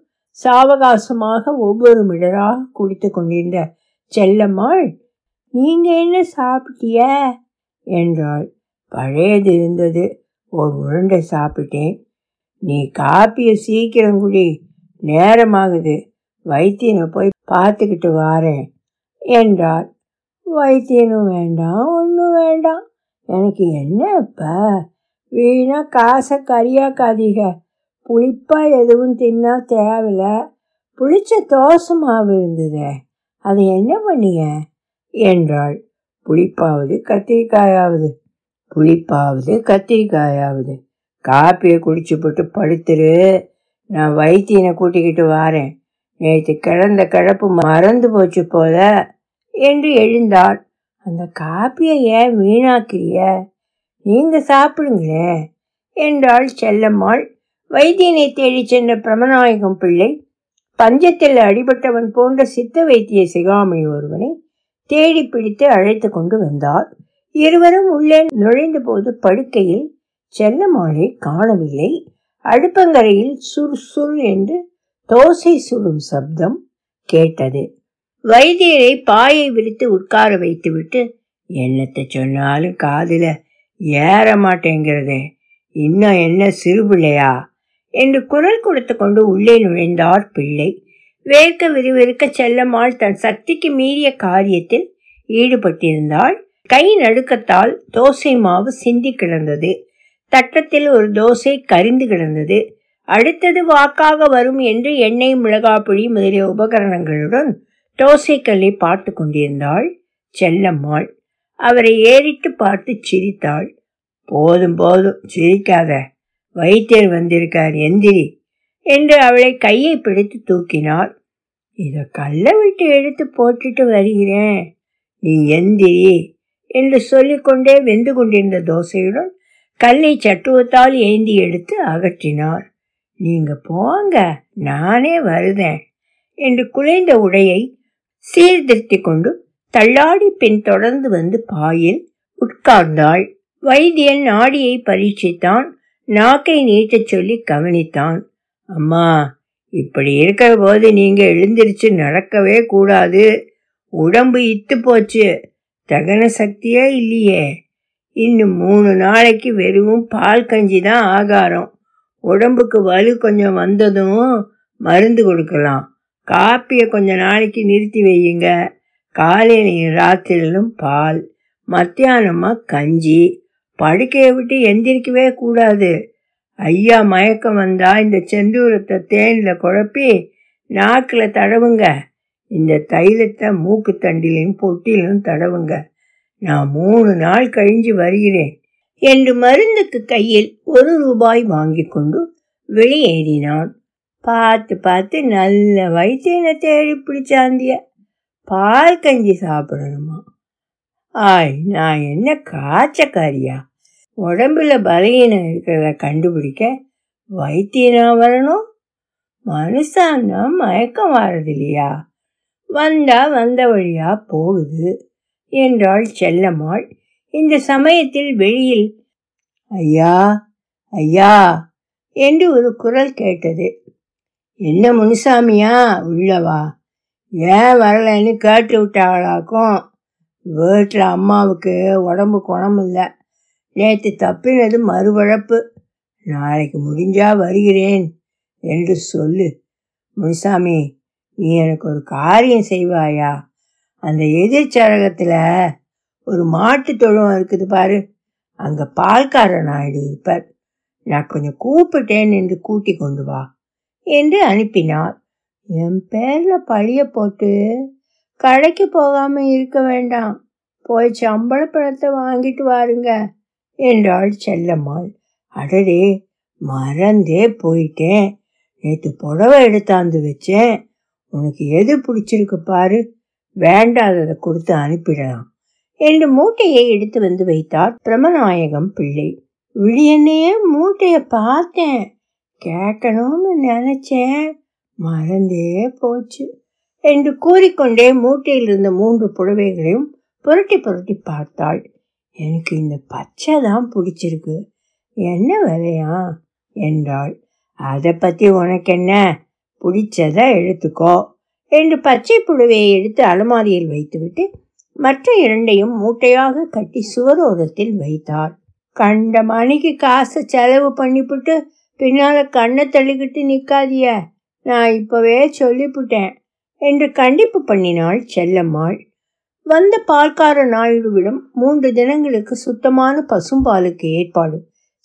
சாவகாசமாக ஒவ்வொரு மிடராக குடித்து கொண்டிருந்த செல்லம்மாள் நீங்க என்ன சாப்பிட்டிய? என்றாள். பழையது இருந்தது. ஒரு உருண்டை சாப்பிட்டேன். நீ காப்பியை சீக்கிரம் குடி. நேரமாகுது. வைத்தியனை போய் பார்த்துக்கிட்டு வாரேன். என்றார் வைத்தியனும் வேண்டாம் ஒன்றும் வேண்டாம். எனக்கு என்ன இப்போ? வீணா காசை கரியாக்காதீங்க புளிப்பாக எதுவும் தின்னா தேவையில்ல. புளிச்ச தோசை மாவு இருந்ததே. அதை என்ன பண்ணிய? என்றாள். புளிப்பாவது கத்திரிக்காயாவது. புளிப்பாவது கத்திரிக்காயாவது. காப்பியை குடிச்சு போட்டு படுத்துரு. நான் வைத்தியனை கூட்டிக்கிட்டு வாரேன். நேற்று கிடந்த கிடப்பு மறந்து போச்சு போல என்று எழுந்தாள். அந்த காப்பியை ஏன் வீணாக்கிறிய நீங்க சாப்பிடுங்களே என்றாள் செல்லம்மாள். வைத்தியனை தேடிச் சென்ற பிரமநாயகம் பிள்ளை பஞ்சத்தில் அடிபட்டவன் போன்ற சித்த வைத்திய சிகாமணி ஒருவனை தேடி பிடித்து அழைத்து கொண்டு வந்தார். இருவரும் உள்ளே நுழைந்த போது படுக்கையில் செல்லம்மாளை காணவில்லை. அடுப்பங்கரையில் சுர் சுர் என்று தோசை சுடும் சப்தம் கேட்டது. வைத்தியரை பாயை விரித்து உட்கார வைத்துவிட்டு என்னத்தை சொன்னாலும் காதில் ஏற மாட்டேங்கிறதே. இன்னும் என்ன சிறு பிள்ளையா? என்று குரல் கொடுத்து கொண்டு உள்ளே நுழைந்தார் பிள்ளை. வேர்க்க விறுவிறுக்க செல்லம்மாள் தன் சக்திக்கு மீறிய காரியத்தில் ஈடுபட்டிருந்தாள். கை நடுக்கத்தால் தோசை மாவு சிந்தி கிடந்தது. தட்டத்தில் ஒரு தோசை கரிந்து கிடந்தது. அடுத்தது வாக்காக வரும் என்று எண்ணெய் மிளகாப்பொடி முதலிய உபகரணங்களுடன் தோசைக்கல்லை பார்த்து கொண்டிருந்தாள் செல்லம்மாள். அவரை ஏறிட்டு பார்த்து சிரித்தாள். போதும் போதும் சிரிக்காத. வைத்தியர் வந்திருக்கார் எந்திரி என்று அவளை கையை பிடித்து தூக்கினார் இதை கல்லை விட்டு எடுத்து போட்டுட்டு வருகிறேன். நீ எந்திரி என்று சொல்லிக்கொண்டே வெந்து கொண்டிருந்த தோசையுடன் கல்லை சட்டுவத்தால் ஏந்தி எடுத்து அகற்றினார். நீங்க போங்க நானே வருதேன் என்று குலைந்த உடையை சீர்திருத்தி கொண்டு தள்ளாடி பின் தொடர்ந்து வந்து பாயில் உட்கார்ந்தாள். வைத்தியன் நாடியை பரீட்சித்தான் நாக்கை நீட்டச் சொல்லி கவனித்தான். அம்மா இப்படி இருக்கிற போது நீங்க எழுந்திருச்சு நடக்கவே கூடாது. உடம்பு இத்து போச்சு. தகன சக்தியே இல்லையே. இன்னும் மூணு நாளைக்கு வெறும் பால் கஞ்சி தான் ஆகாரம். உடம்புக்கு வலு கொஞ்சம் வந்ததும் மருந்து கொடுக்கலாம். காப்பியை கொஞ்ச நாளைக்கு நிறுத்தி வையுங்க. காலையிலையும் ராத்திரிலும் பால் மத்தியானமாக கஞ்சி. படுக்கையை விட்டு எந்திரிக்கவே கூடாது. ஐயா மயக்கம் வந்தா இந்த செந்தூரத்தை தேனில் குழப்பி நாக்கில் தடவுங்க. இந்த தைலத்தை மூக்கு தண்டிலையும் பொட்டிலும் தடவுங்க. நான் மூணு நாள் கழிஞ்சு வருகிறேன் என்று மருந்துக்கு கையில் ஒரு ரூபாய் வாங்கி கொண்டு வெளியேறினான். பார்த்து பார்த்து நல்ல வைத்தியனை தேடி பிடிச்சாந்திய? பால் கஞ்சி சாப்பிடணுமா? ஆய் நான் என்ன காய்ச்சக்காரியா? உடம்புல பலகீனம் இருக்கிறத கண்டுபிடிக்க வைத்தியனா வரணும்? மனுஷான்னா மயக்கம் வர்றது இல்லையா வந்தா வந்த வழியா போகுது. என்றாள் செல்லம்மாள். இந்த சமயத்தில் வெளியில் ஐயா ஐயா என்று ஒரு குரல் கேட்டது. என்ன முனுசாமியா உள்ளவா ஏன் வரலன்னு கேட்டு விட்டாளாக்கும். வீட்டில் அம்மாவுக்கு உடம்பு குணம் இல்லை நேற்று தப்பினது மறுவழப்பு. நாளைக்கு முடிஞ்சா வருகிறேன் என்று சொல்லு. முனுசாமி நீ எனக்கு ஒரு காரியம் செய்வாயா? அந்த எதிர்ச்சரகத்தில் ஒரு மாட்டு தொழுவம் இருக்குது பாரு. அங்கே பால்காரன் நாயுடு இருப்பார். நான் கொஞ்சம் கூப்பிட்டேன் என்று கூட்டி கொண்டு வா என்று அனுப்பினார். என் பேரில் பழிய போட்டு கடைக்கு போகாமல் இருக்க வேண்டாம். போய் சம்பள பணத்தை வாங்கிட்டு வாருங்க என்றாள் செல்லம்மாள். அடடே மறந்தே போயிட்டேன். நேற்று புடவை எடுத்தாந்து வச்சேன். உனக்கு எது பிடிச்சிருக்கு பாரு. வேண்டாததை கொடுத்து அனுப்பிடலாம் என்று மூட்டையை எடுத்து வந்து வைத்தார் பிரமநாயகம் பிள்ளை. விழியன்னையே மூட்டைய பார்த்தேன். கேட்கணும்னு நினைச்சேன். மறந்தே போச்சு என்று கூறிக்கொண்டே மூட்டையில் இருந்த மூன்று புடவைகளையும் புரட்டி புரட்டி பார்த்தாள். எனக்கு இந்த பச்சை தான் பிடிச்சிருக்கு. என்ன விலையா? என்றாள். அதை பற்றி உனக்கு என்ன? பிடிச்சத எடுத்துக்கோ. என்று பச்சை புழுவையை எடுத்து அலமாரியில் வைத்துவிட்டு மற்ற இரண்டையும் மூட்டையாக கட்டி சுவரோரத்தில் வைத்தார் கண்ட மணிக்கு காசை செலவு பண்ணிவிட்டு பின்னால கண்ணை தள்ளிக்கிட்டு நிற்காதிய நான் இப்பவே சொல்லிவிட்டேன் என்று கண்டிப்பு பண்ணினாள் செல்லம்மாள். வந்த பால்கார நாயுடுவிடம் மூன்று தினங்களுக்கு சுத்தமான பசும்பாலுக்கு ஏற்பாடு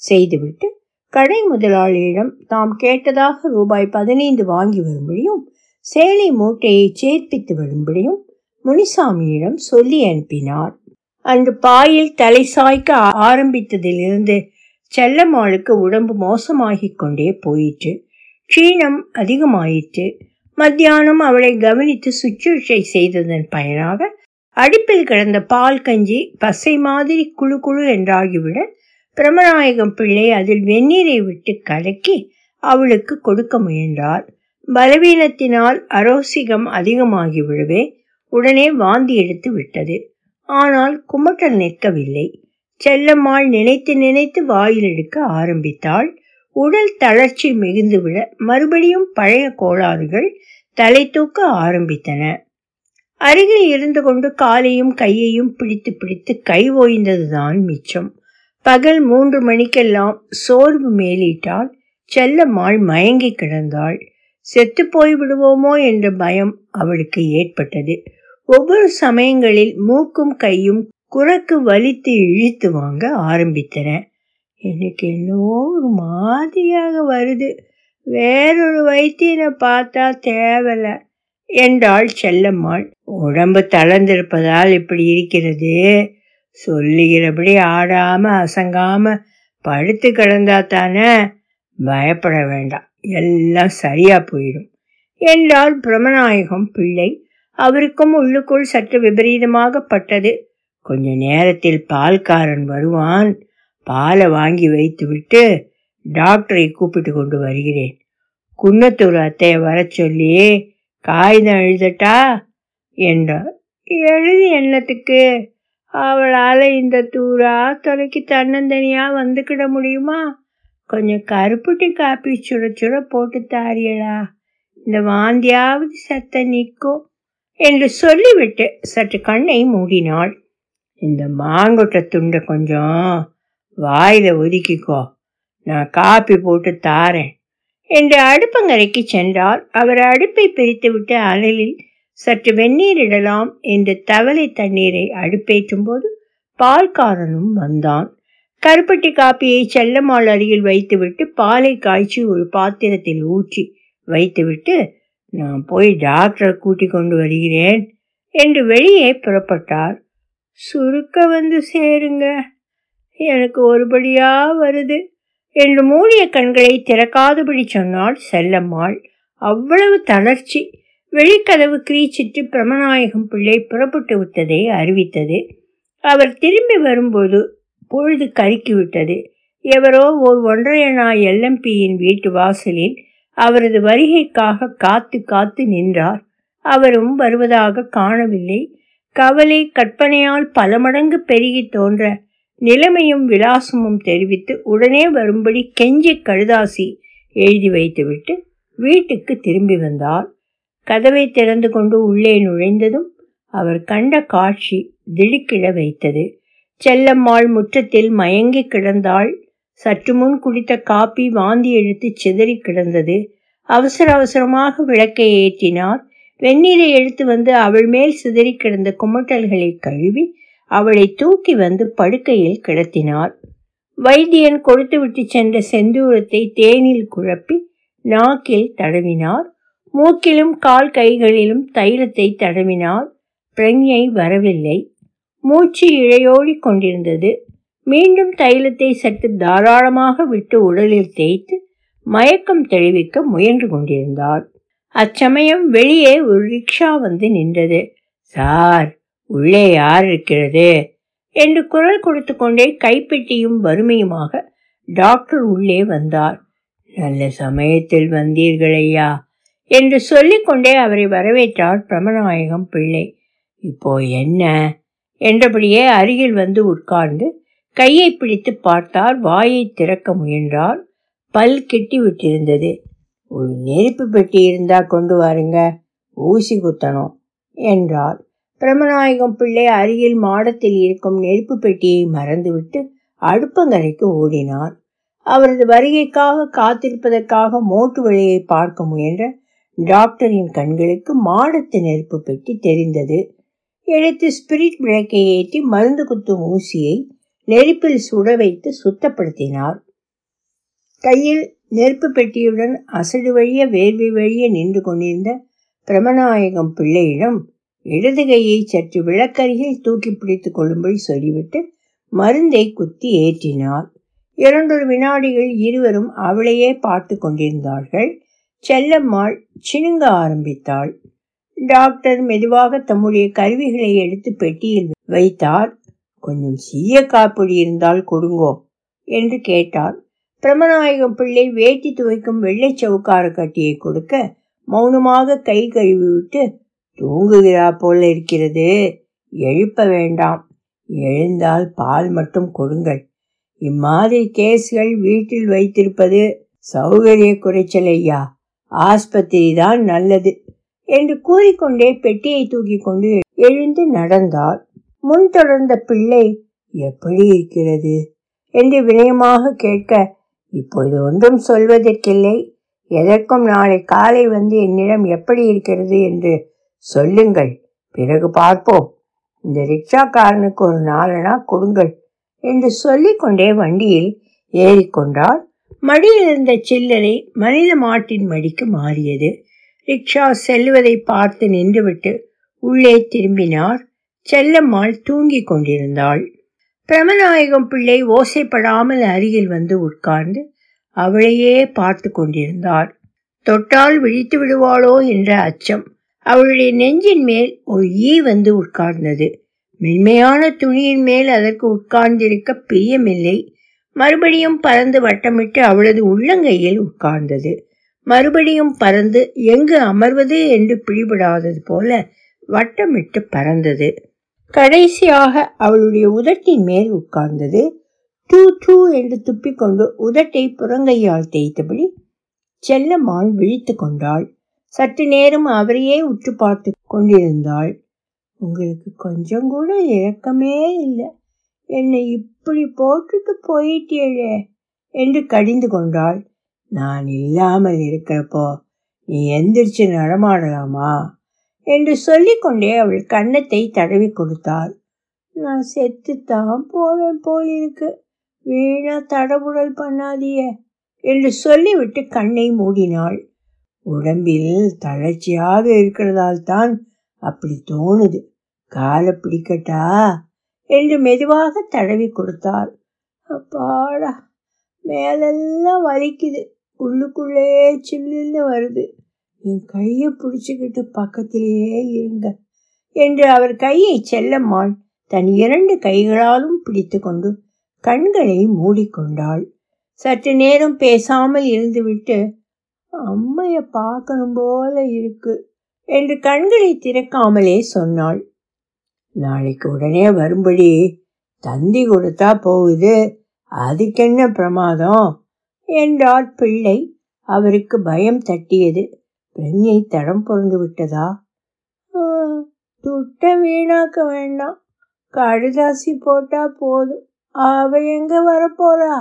செய்துவிட்டு கடை முதலாளியிடம் தாம் கேட்டதாக ரூபாய் பதினைந்து வாங்கி வரும்படியும் சேலை மூட்டையை சேர்ப்பித்து வரும்படியும் முனிசாமியிடம் சொல்லி அனுப்பினார். அன்று பாயில் தலை சாய்க்க ஆரம்பித்ததிலிருந்து செல்லம்மாளுக்கு உடம்பு மோசமாகிக் கொண்டே போயிற்று. க்ஷீணம் அதிகமாயிற்று. மத்தியானம் அவளை கவனித்து சுற்றுச்சை செய்ததன் பயனாக அடுப்பில் கிடந்த பால் கஞ்சி பசை மாதிரி குழு குழு என்றாகிவிட பிரமநாயகம் பிள்ளை அதில் வெந்நீரை விட்டு கலக்கி அவளுக்கு கொடுக்க முயன்றார். பலவீனத்தினால் அரோசிகம் அதிகமாகி விழவே உடனே வாந்தி எடுத்து விட்டது. ஆனால் குமட்டல் நிற்கவில்லை. செல்லம்மாள் நினைத்து நினைத்து வாயில் எடுக்க ஆரம்பித்தாள். உடல் தளர்ச்சி மிகுந்துவிட மறுபடியும் பழைய கோளாறுகள் தலை தூக்க ஆரம்பித்தன. அருகில் இருந்து கொண்டு காலையும் கையையும் பிடித்து பிடித்து கை ஓய்ந்ததுதான் மிச்சம். பகல் மூன்று மணிக்கெல்லாம் சோர்வு மேலிட்டால் செல்லம்மாள் மயங்கி கிடந்தாள். செத்து போய் விடுவோமோ என்ற பயம் அவளுக்கு ஏற்பட்டது. ஒவ்வொரு சமயங்களில் மூக்கும் கையும் குரக்கு வலித்து இழுத்து வாங்க ஆரம்பித்தன. எனக்கு என்னவோ ஒரு மாதிரியாக வருது. வேறொரு வைத்தியனை பார்த்தா தேவல என்றாள் செல்லம்மாள். உடம்பு தளர்ந்திருப்பதால் இப்படி இருக்கிறது. சொல்லுகிறபடி ஆடாம அசங்காம படுத்து கிடந்தா தானே பயப்பட வேண்டாம். எல்லாம் சரியா போயிடும். என்றால் பிரமநாயகம் பிள்ளை. அவருக்கும் உள்ளுக்குள் சற்று விபரீதமாகப்பட்டது கொஞ்ச நேரத்தில் பால்காரன் வருவான். பாலை வாங்கி வைத்துவிட்டு டாக்டரை கூப்பிட்டு கொண்டு வருகிறேன். குன்னத்தூர் அத்தைய வர சொல்லி காகிதம் எழுதட்டா? என்றார் எழுதி என்னத்துக்கு? அவளால் இந்த தூரா தொலைக்கு தன்னந்தனியா வந்துக்கிட முடியுமா? கொஞ்சம் கருப்புட்டி காப்பி சுட சுட போட்டு தாரியலா இந்த வாந்தியாவது சத்த நிற்கும் என்று சொல்லிவிட்டு சற்று கண்ணை மூடினாள். இந்த மாங்கொட்டை துண்டை கொஞ்சம் வாயில ஒதுக்கிக்கோ. நான் காப்பி போட்டு தாரேன் என்று அடுப்பங்கரைக்கு சென்றார். அவர் அடுப்பை பிரித்துவிட்டு அனலில் சற்று வெந்நீர் இடலாம் என்று தவளை தண்ணீரை அடுப்பேற்றும் போது பால்காரனும் வந்தான். கருப்பட்டி காப்பியை செல்லம்மாள் அருகில் வைத்துவிட்டு பாலை காய்ச்சி ஒரு பாத்திரத்தில் ஊற்றி வைத்துவிட்டு நான் போய் டாக்டரை கூட்டி கொண்டு வருகிறேன் என்று வெளியே புறப்பட்டார். சுருக்க வந்து சேருங்க. எனக்கு ஒருபடியா வருது என்று மூடிய கண்களை திறக்காதபடி சொன்னாள் செல்லம்மாள். அவ்வளவு தளர்ச்சி. வெளிக்கதவு கிரீச்சிட்டு பிரமநாயகம் பிள்ளை புறப்பட்டு விட்டதை அறிவித்தது. அவர் திரும்பி வரும்போது பொழுது கருக்கிவிட்டது எவரோ ஓர் ஒன்றையணா எல்எம்பியின் வீட்டு வாசலில் அவரது வருகைக்காக காத்து காத்து நின்றார். அவரும் வருவதாக காணவில்லை. கவலை கற்பனையால் பல மடங்கு பெருகி தோன்ற நிலைமையும் விலாசமும் தெரிவித்து உடனே வரும்படி கெஞ்சி கழுதாசி எழுதி வைத்துவிட்டு வீட்டுக்கு திரும்பி வந்தார். கதவை திறந்து கொண்டு உள்ளே நுழைந்ததும் அவர் கண்ட காட்சி திடுக்கிட வைத்தது. செல்லம்மாள் முற்றத்தில் மயங்கி கிடந்தாள். சற்று முன் குடித்த காப்பி வாந்தி எடுத்து சிதறி கிடந்தது. அவசர அவசரமாக விளக்கை ஏற்றினார். வெந்நீரை எடுத்து வந்து அவள் மேல் சிதறி கிடந்த குமட்டல்களை கழுவி அவளை தூக்கி வந்து படுக்கையில் கிடத்தினார். வைத்தியன் கொடுத்துவிட்டு சென்ற செந்தூரத்தை தேனில் குழப்பி நாக்கில் தடவினார். மூக்கிலும் கால் கைகளிலும் தைலத்தை தடவினார். பிரஞ்ஞை வரவில்லை. மூச்சு இழையோடி கொண்டிருந்தது. மீண்டும் தைலத்தை சற்று தாராளமாக விட்டு உடலில் தேய்த்து மயக்கம் தெளிவிக்க முயன்று கொண்டிருந்தார் அச்சமயம் வெளியே ஒரு ரிக்ஷா வந்து நின்றது. சார் உள்ளே யார் இருக்கிறது? என்று குரல் கொடுத்து கொண்டே கைப்பெட்டியும் வறுமையுமாக டாக்டர் உள்ளே வந்தார். நல்ல சமயத்தில் வந்தீர்கள் ஐயா என்று சொல்லிக்கொண்டே அவரை வரவேற்றார் பிரமநாயகம் பிள்ளை. இப்போ என்ன? என்றபடியே அருகில் வந்து உட்கார்ந்து கையை பிடித்து பார்த்தார் வாயை திறக்க முயன்றார். பல் கெட்டி விட்டிருந்தது ஒரு நெருப்பு பெட்டி இருந்தா கொண்டு வாருங்க ஊசி குத்தணும் என்றார். பிரமநாயகம் பிள்ளை அருகில் மாடத்தில் இருக்கும் நெருப்பு பெட்டியை மறந்துவிட்டு அடுப்பங்கரைக்கு ஓடினார். அவரது வருகைக்காக காத்திருப்பதற்காக மோட்டு வழியை பார்க்க முயன்ற டாக்டரின் கண்களுக்கு மாடத்து நெருப்பு பெட்டி தெரிந்தது. எடுத்து ஸ்பிரிட் விளக்கை ஏற்றி மருந்து குத்தும் ஊசியை நெருப்பில் சுட வைத்து சுத்தப்படுத்தினார். கையில் நெருப்பு பெட்டியுடன் அசடு வழிய வேர்வை வழிய நின்று கொண்டிருந்த பிரமநாயகம் பிள்ளையிடம் இடது கையை சற்று விளக்கருகில் தூக்கி பிடித்துக் கொள்ளும்படி சொல்லிவிட்டு மருந்தை குத்தி ஏற்றினார். இரண்டொரு வினாடிகள் இருவரும் அவளையே பார்த்து கொண்டிருந்தார்கள். செல்லம்மாள் சினுங்க ஆரம்பித்தாள். டாக்டர் மெதுவாக தம்முடைய கருவிகளை எடுத்து பெட்டியில் வைத்தார். கொஞ்சம் சீய காப்பொடி இருந்தால் கொடுங்கோ என்று கேட்டார். பிரமநாயகம் பிள்ளை வேட்டி துவைக்கும் வெள்ளை சவுக்கார கட்டியை கொடுக்க மௌனமாக கை கழுவி விட்டு தூங்குகிறா போல இருக்கிறது எழுப்ப வேண்டாம். எழுந்தால் பால் மட்டும் கொடுங்கள். இம்மாதிரி கேஸ்கள் வீட்டில் வைத்திருப்பது சௌகரிய குறைச்சல் ஐயா. ஆஸ்பத்திரி தான் நல்லது. என்று கூறிக்கொண்டே பெட்டியை தூக்கி கொண்டு எழுந்து நடந்தார் முன் தொடர்ந்த பிள்ளை எப்படி இருக்கிறது? என்று வினயமாக கேட்க இப்போது ஒன்றும் சொல்வதற்கில்லை. எதற்கும் நாளை காலை வந்து என்னிடம் எப்படி இருக்கிறது என்று சொல்லுங்கள். பிறகு பார்ப்போம். இந்த ரிக்ஷாக்காரனுக்கு ஒரு நாலனா கொடுங்கள். என்று சொல்லிக்கொண்டே வண்டியில் ஏறிக்கொண்டால் மடியில் இருந்த சில்லறை மனித மாட்டின் மடிக்கு மாறியது. ரிக்ஷா செல்வதை பார்த்து நின்றுவிட்டு உள்ளே திரும்பினார். செல்லம்மாள் தூங்கிக் கொண்டிருந்தாள். பிரமநாயகம் பிள்ளை ஓசைப்படாமல் அருகில் வந்து உட்கார்ந்து அவளையே பார்த்து கொண்டிருந்தார். தொட்டால் விழித்து விடுவாளோ என்ற அச்சம் அவளுடைய நெஞ்சின் மேல் ஒரு ஈ வந்து உட்கார்ந்தது. மென்மையான துணியின் மேல் அதற்கு உட்கார்ந்திருக்க பிரியமில்லை. மறுபடியும் பறந்து வட்டமிட்டு அவளது உள்ளங்கையில் உட்கார்ந்தது. மறுபடியும் பறந்து எங்கு அமர்வது? என்று பிடிபடாதது போல வட்டமிட்டு பறந்தது. கடைசியாக அவளுடைய உதட்டின் மேல் உட்கார்ந்தது. டூ டூ என்று துப்பிக்கொண்டு உதட்டை புறங்கையால் தேய்த்தபடி செல்லம்மாள் விழித்து கொண்டாள். சற்று நேரம் அவரையே உற்று பார்த்து கொண்டிருந்தாள். உங்களுக்கு கொஞ்சம் கூட இரக்கமே இல்லை. என்னை இப்படி போட்டுட்டு போயிட்டேளே என்று கடிந்து கொண்டாள். நான் இல்லாமல் இருக்கிறப்போ நீ எந்திரிச்சு நடமாடலாமா? என்று சொல்லிக்கொண்டே அவள் கன்னத்தை தடவி கொடுத்தாள். நான் செத்துத்தான் போவேன் போலிருக்கு. வீணா தடபுடல் பண்ணாதிய என்று சொல்லிவிட்டு கண்ணை மூடினாள். உடம்பில் தளர்ச்சியாக இருக்கிறதால் தான் அப்படி தோணுது. காலை பிடிக்கட்டா? என்று மெதுவாக தடவி கொடுத்தாள். அப்பாடா மேலெல்லாம் வலிக்குது. உள்ளுக்குள்ளே சில்லுன்னு வருது. என் கையை பிடிச்சிக்கிட்டு பக்கத்திலேயே இருங்க என்று அவர் கையை செல்லம்மாள் தன் இரண்டு கைகளாலும் பிடித்து கொண்டு கண்களை மூடிக்கொண்டாள். சற்று நேரம் பேசாமல் இருந்துவிட்டு அம்மைய பார்க்கணும் போல இருக்கு என்று கண்களை திறக்காமலே சொன்னாள். நாளைக்கு உடனே வரும்படி தந்தி கொடுத்தா போகுது. அதுக்கென்ன பிரமாதம்? என்றார் பிள்ளை. அவருக்கு பயம் தட்டியது. பிரஞ்சை தடம் புரண்டு விட்டதா? துட்ட வீணாக்க வேண்டாம். கடுதாசி போட்டா போதும். அவ எங்க வரப்போறா?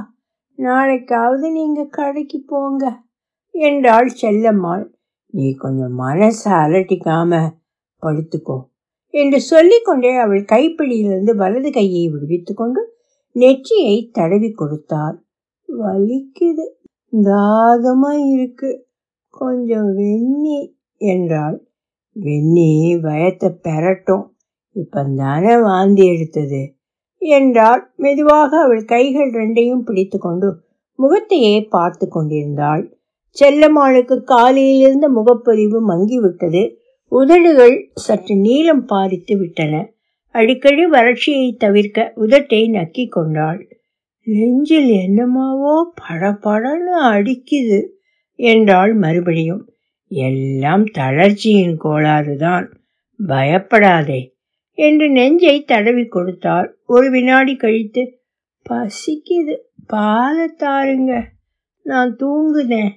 நாளைக்காவது நீங்க கடைக்கு போங்க என்றாள் செல்லம்மாள். நீ கொஞ்சம் மனசை அலட்டிக்காம படுத்துக்கோ என்று சொல்லிக்கொண்டே அவள் கைப்பிடியிலிருந்து வலது கையை விடுவித்துக்கொண்டு நெற்றியை தடவி கொடுத்தார் வலிக்குது. தாகமா இருக்கு. கொஞ்சம் வெந்நி என்றாள். வெந்நி வயத்தை பெறட்டும் இப்பந்தானே வாந்தி எடுத்தது என்றாள். மெதுவாக அவள் கைகள் ரெண்டையும் பிடித்து கொண்டு முகத்தையே பார்த்து கொண்டிருந்தாள். செல்லம்மாளுக்கு காலையில் இருந்த முகப்பொலிவு மங்கிவிட்டது. உதடுகள் சற்று நீளம் பாரித்து விட்டன. அடிக்கடி வறட்சியை தவிர்க்க உதட்டை நக்கி கொண்டாள். நெஞ்சில் என்னமாவோ படபடன்னு அடிக்குது என்றாள் மறுபடியும். எல்லாம் தளர்ச்சியின் கோளாறுதான். பயப்படாதே என்று நெஞ்சை தடவி கொடுத்தார் ஒரு வினாடி கழித்து பசிக்குது பாலத்தாருங்க நான் தூங்குதேன்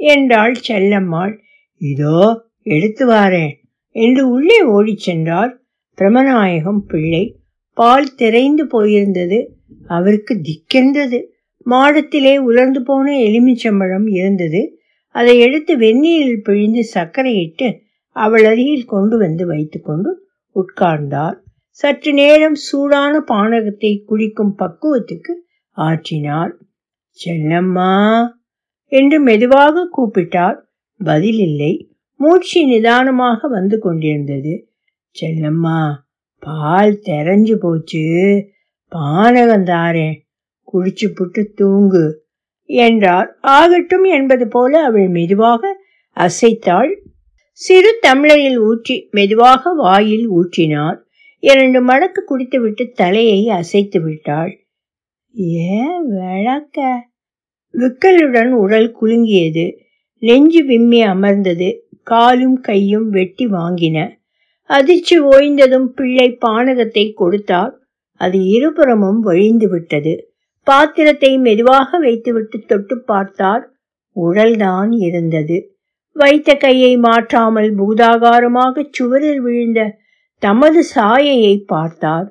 என்றாள் செல்லம்மாள். இதோ எடுத்து வாரேன் என்று உள்ளே ஓடிச் சென்றார் பிரமநாயகம் பிள்ளை. பால் திரைந்து போயிருந்தது. அவருக்கு திக்கென்றது. மாடத்திலே உலர்ந்து போன எலுமிச்சம்பழம் இருந்தது. அதை எடுத்து வெந்நீரில் பிழிந்து சர்க்கரையிட்டு அவள் அருகில் கொண்டு வந்து வைத்துக்கொண்டு உட்கார்ந்தார். சற்று நேரம் சூடான பானகத்தை குடிக்கும் பக்குவத்துக்கு ஆற்றினார். செல்லம்மா என்று மெதுவாக கூப்பிட்டார். பதில் இல்லை மூச்சு நிதானமாக வந்து கொண்டிருந்தது. செல்லம்மா பால் தெரஞ்சு போச்சு. பானகம் தாரேன் குடிச்சு புட்டு தூங்கு என்றார். ஆகட்டும் என்பது போல அவள் மெதுவாக அசைத்தாள். சிறு தமிழையில் ஊற்றி மெதுவாக வாயில் ஊற்றினார். இரண்டு மடக்கு குடித்துவிட்டு தலையை அசைத்து விட்டாள். ஏன் விளக்க? விக்கலுடன் உடல் குலுங்கியது. நெஞ்சு விம்மி அமர்ந்தது. காலும் கையும் வெட்டி வாங்கின. அதிர்ச்சி ஓய்ந்ததும் பிள்ளை பானகத்தை கொடுத்தார். அது இருபுறமும் வழிந்து விட்டது. பாத்திரத்தை மெதுவாக வைத்துவிட்டு தொட்டு பார்த்தார். உடல்தான் இருந்தது. வைத்த கையை மாற்றாமல் பூதாகாரமாக சுவரில் விழுந்த தமது சாயையை பார்த்தார்.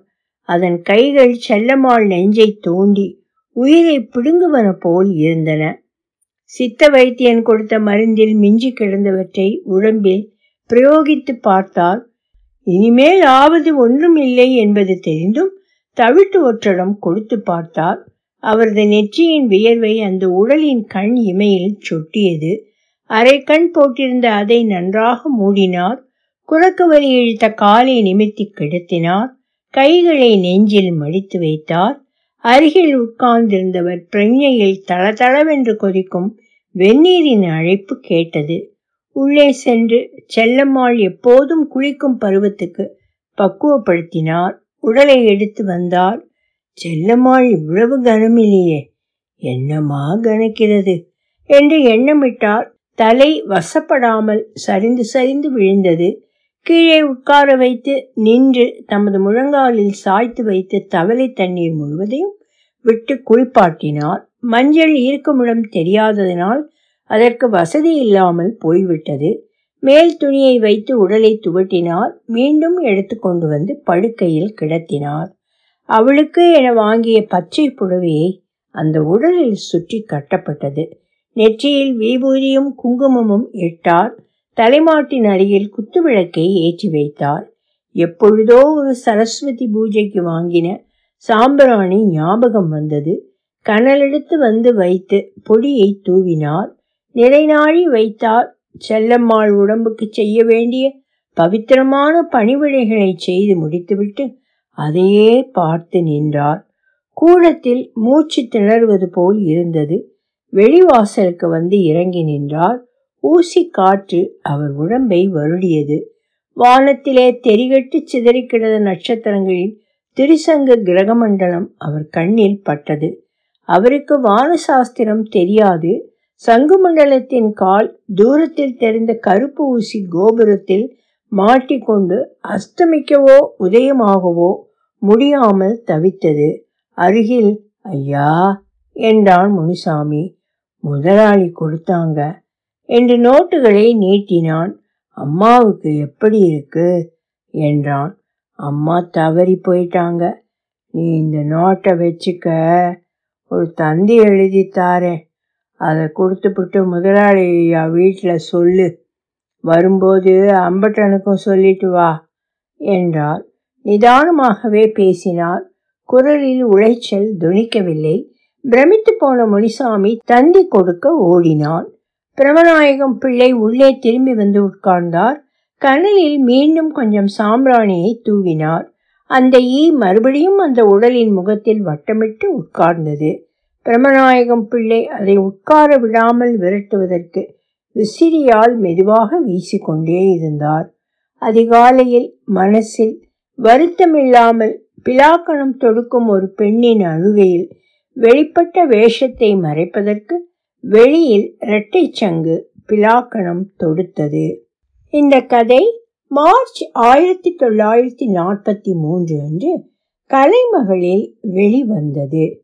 அதன் கைகள் செல்லம்மாள் நெஞ்சை தோண்டி உயிரை பிடுங்குவன போல் இருந்தன. சித்த வைத்தியன் கொடுத்த மருந்தில் மிஞ்சி கிடந்தவற்றை உடம்பில் பிரயோகித்து பார்த்தார். இனிமேல் ஆவது ஒன்றும் இல்லை என்பது தெரிந்தும் தவிட்டு ஒற்றடம் கொடுத்து பார்த்தார். அவரது நெற்றியின் வியர்வை அந்த உடலின் கண் இமையில் சொட்டியது. அரை கண் போட்டிருந்த அதை நன்றாக மூடினார். குறக்கு வலி இழுத்த காலை நிமித்தி கிடத்தினார். கைகளை நெஞ்சில் மடித்து வைத்தார். அருகில் உட்கார்ந்திருந்தவர் பிரஞ்சையில் தளதளவென்று கொதிக்கும் வெந்நீரின் அழைப்பு கேட்டது. உள்ளே சென்று செல்லம்மாள் எப்போதும் குளிக்கும் பருவத்துக்கு பக்குவப்படுத்தினார். உடலை எடுத்து வந்தார் செல்லம்மாள் இவ்வளவு கனமில்லையே என்னமா கணக்கிறது என்று எண்ணமிட்டார் தலை வசப்படாமல் சரிந்து சரிந்து விழுந்தது. கீழே உட்கார வைத்து நின்று தமது முழங்காலில் சாய்த்து வைத்து தவளை தண்ணீர் முழுவதையும் விட்டு குளிப்பாட்டினார் மஞ்சள் ஈர்க்குமிடம் தெரியாததினால் அதற்கு வசதி இல்லாமல் போய்விட்டது. மேல் துணியை வைத்து உடலை துவட்டினார். மீண்டும் எடுத்து கொண்டு வந்து படுக்கையில் கிடத்தினார். அவளுக்கு என வாங்கிய பச்சை புடவையை அந்த உடலில் சுற்றி கட்டப்பட்டது. நெற்றியில் வீபூதியும் குங்குமமும் இட்டார். தலைமாட்டின் அருகில் குத்துவிளக்கை ஏற்றி வைத்தார். எப்பொழுதோ ஒரு சரஸ்வதி பூஜைக்கு வாங்கின சாம்பிராணி ஞாபகம் வந்தது. கனலெடுத்து வந்து வைத்து பொடியை தூவினார். நிறைநாழி வைத்தார். செல்லம்மாள் உடம்புக்கு செய்ய வேண்டிய பவித்திரமான பணிவிடைகளை செய்து முடித்துவிட்டு அதையே பார்த்து நின்றார் கூடத்தில் மூச்சு திணறுவது போல் இருந்தது. வெளிவாசலுக்கு வந்து இறங்கி நின்றார் ஊசி காற்று அவர் உடம்பை வருடியது. வானத்திலே தெரிகட்டு சிதறி கிடந்த நட்சத்திரங்களில் திரிசங்க கிரகமண்டலம் அவர் கண்ணில் பட்டது. அவருக்கு வானசாஸ்திரம் தெரியாது. சங்கு மண்டலத்தின் கால் தூரத்தில் தெரிந்த கருப்பு ஊசி கோபுரத்தில் மாட்டிக்கொண்டு அஸ்தமிக்கவோ உதயமாகவோ முடியாமல் தவித்தது. அருகில் ஐயா என்றான் முனிசாமி. முதலாளி கொடுத்தாங்க என்று நோட்டுகளை நீட்டினான். அம்மாவுக்கு எப்படி இருக்கு? என்றான். அம்மா தவறி போயிட்டாங்க. நீ இந்த நோட்டை வச்சுக்க. ஒரு தந்தி எழுதி தாரேன். அதை கொடுத்துப்புட்டு முதலாளியா வீட்டில் சொல்லு. வரும்போது அம்பட்டனுக்கும் சொல்லிட்டு வா என்றார் நிதானமாகவே பேசினார் குரலில் உளைச்சல் துணிக்கவில்லை. பிரமித்து போன முனிசாமி தந்தி கொடுக்க ஓடினான். பிரமநாயகம் பிள்ளை உள்ளே திரும்பி வந்து உட்கார்ந்தார். கனலில் மீண்டும் கொஞ்சம் சாம்பிராணியை தூவினார். அந்த ஈ மறுபடியும் அந்த உடலின் முகத்தில் வட்டமிட்டு உட்கார்ந்தது. பிரமநாயகம் பிள்ளை அதை உட்கார விடாமல் விரட்டுவதற்கு விசிறியால் மெதுவாக வீசிக்கொண்டே இருந்தார். அதிகாலையில் மனசில் வருத்தமில்லாமல் பிலாக்கணம் தொடுக்கும் ஒரு பெண்ணின் அழுகையில் வெளிப்பட்ட வேஷத்தை மறைப்பதற்கு வெளியில் இரட்டை சங்கு பிலாக்கணம் தொடுத்தது. இந்த கதை மார்ச் ஆயிரத்தி தொள்ளாயிரத்தி நாற்பத்தி மூன்று அன்று கலைமகளில் வெளிவந்தது.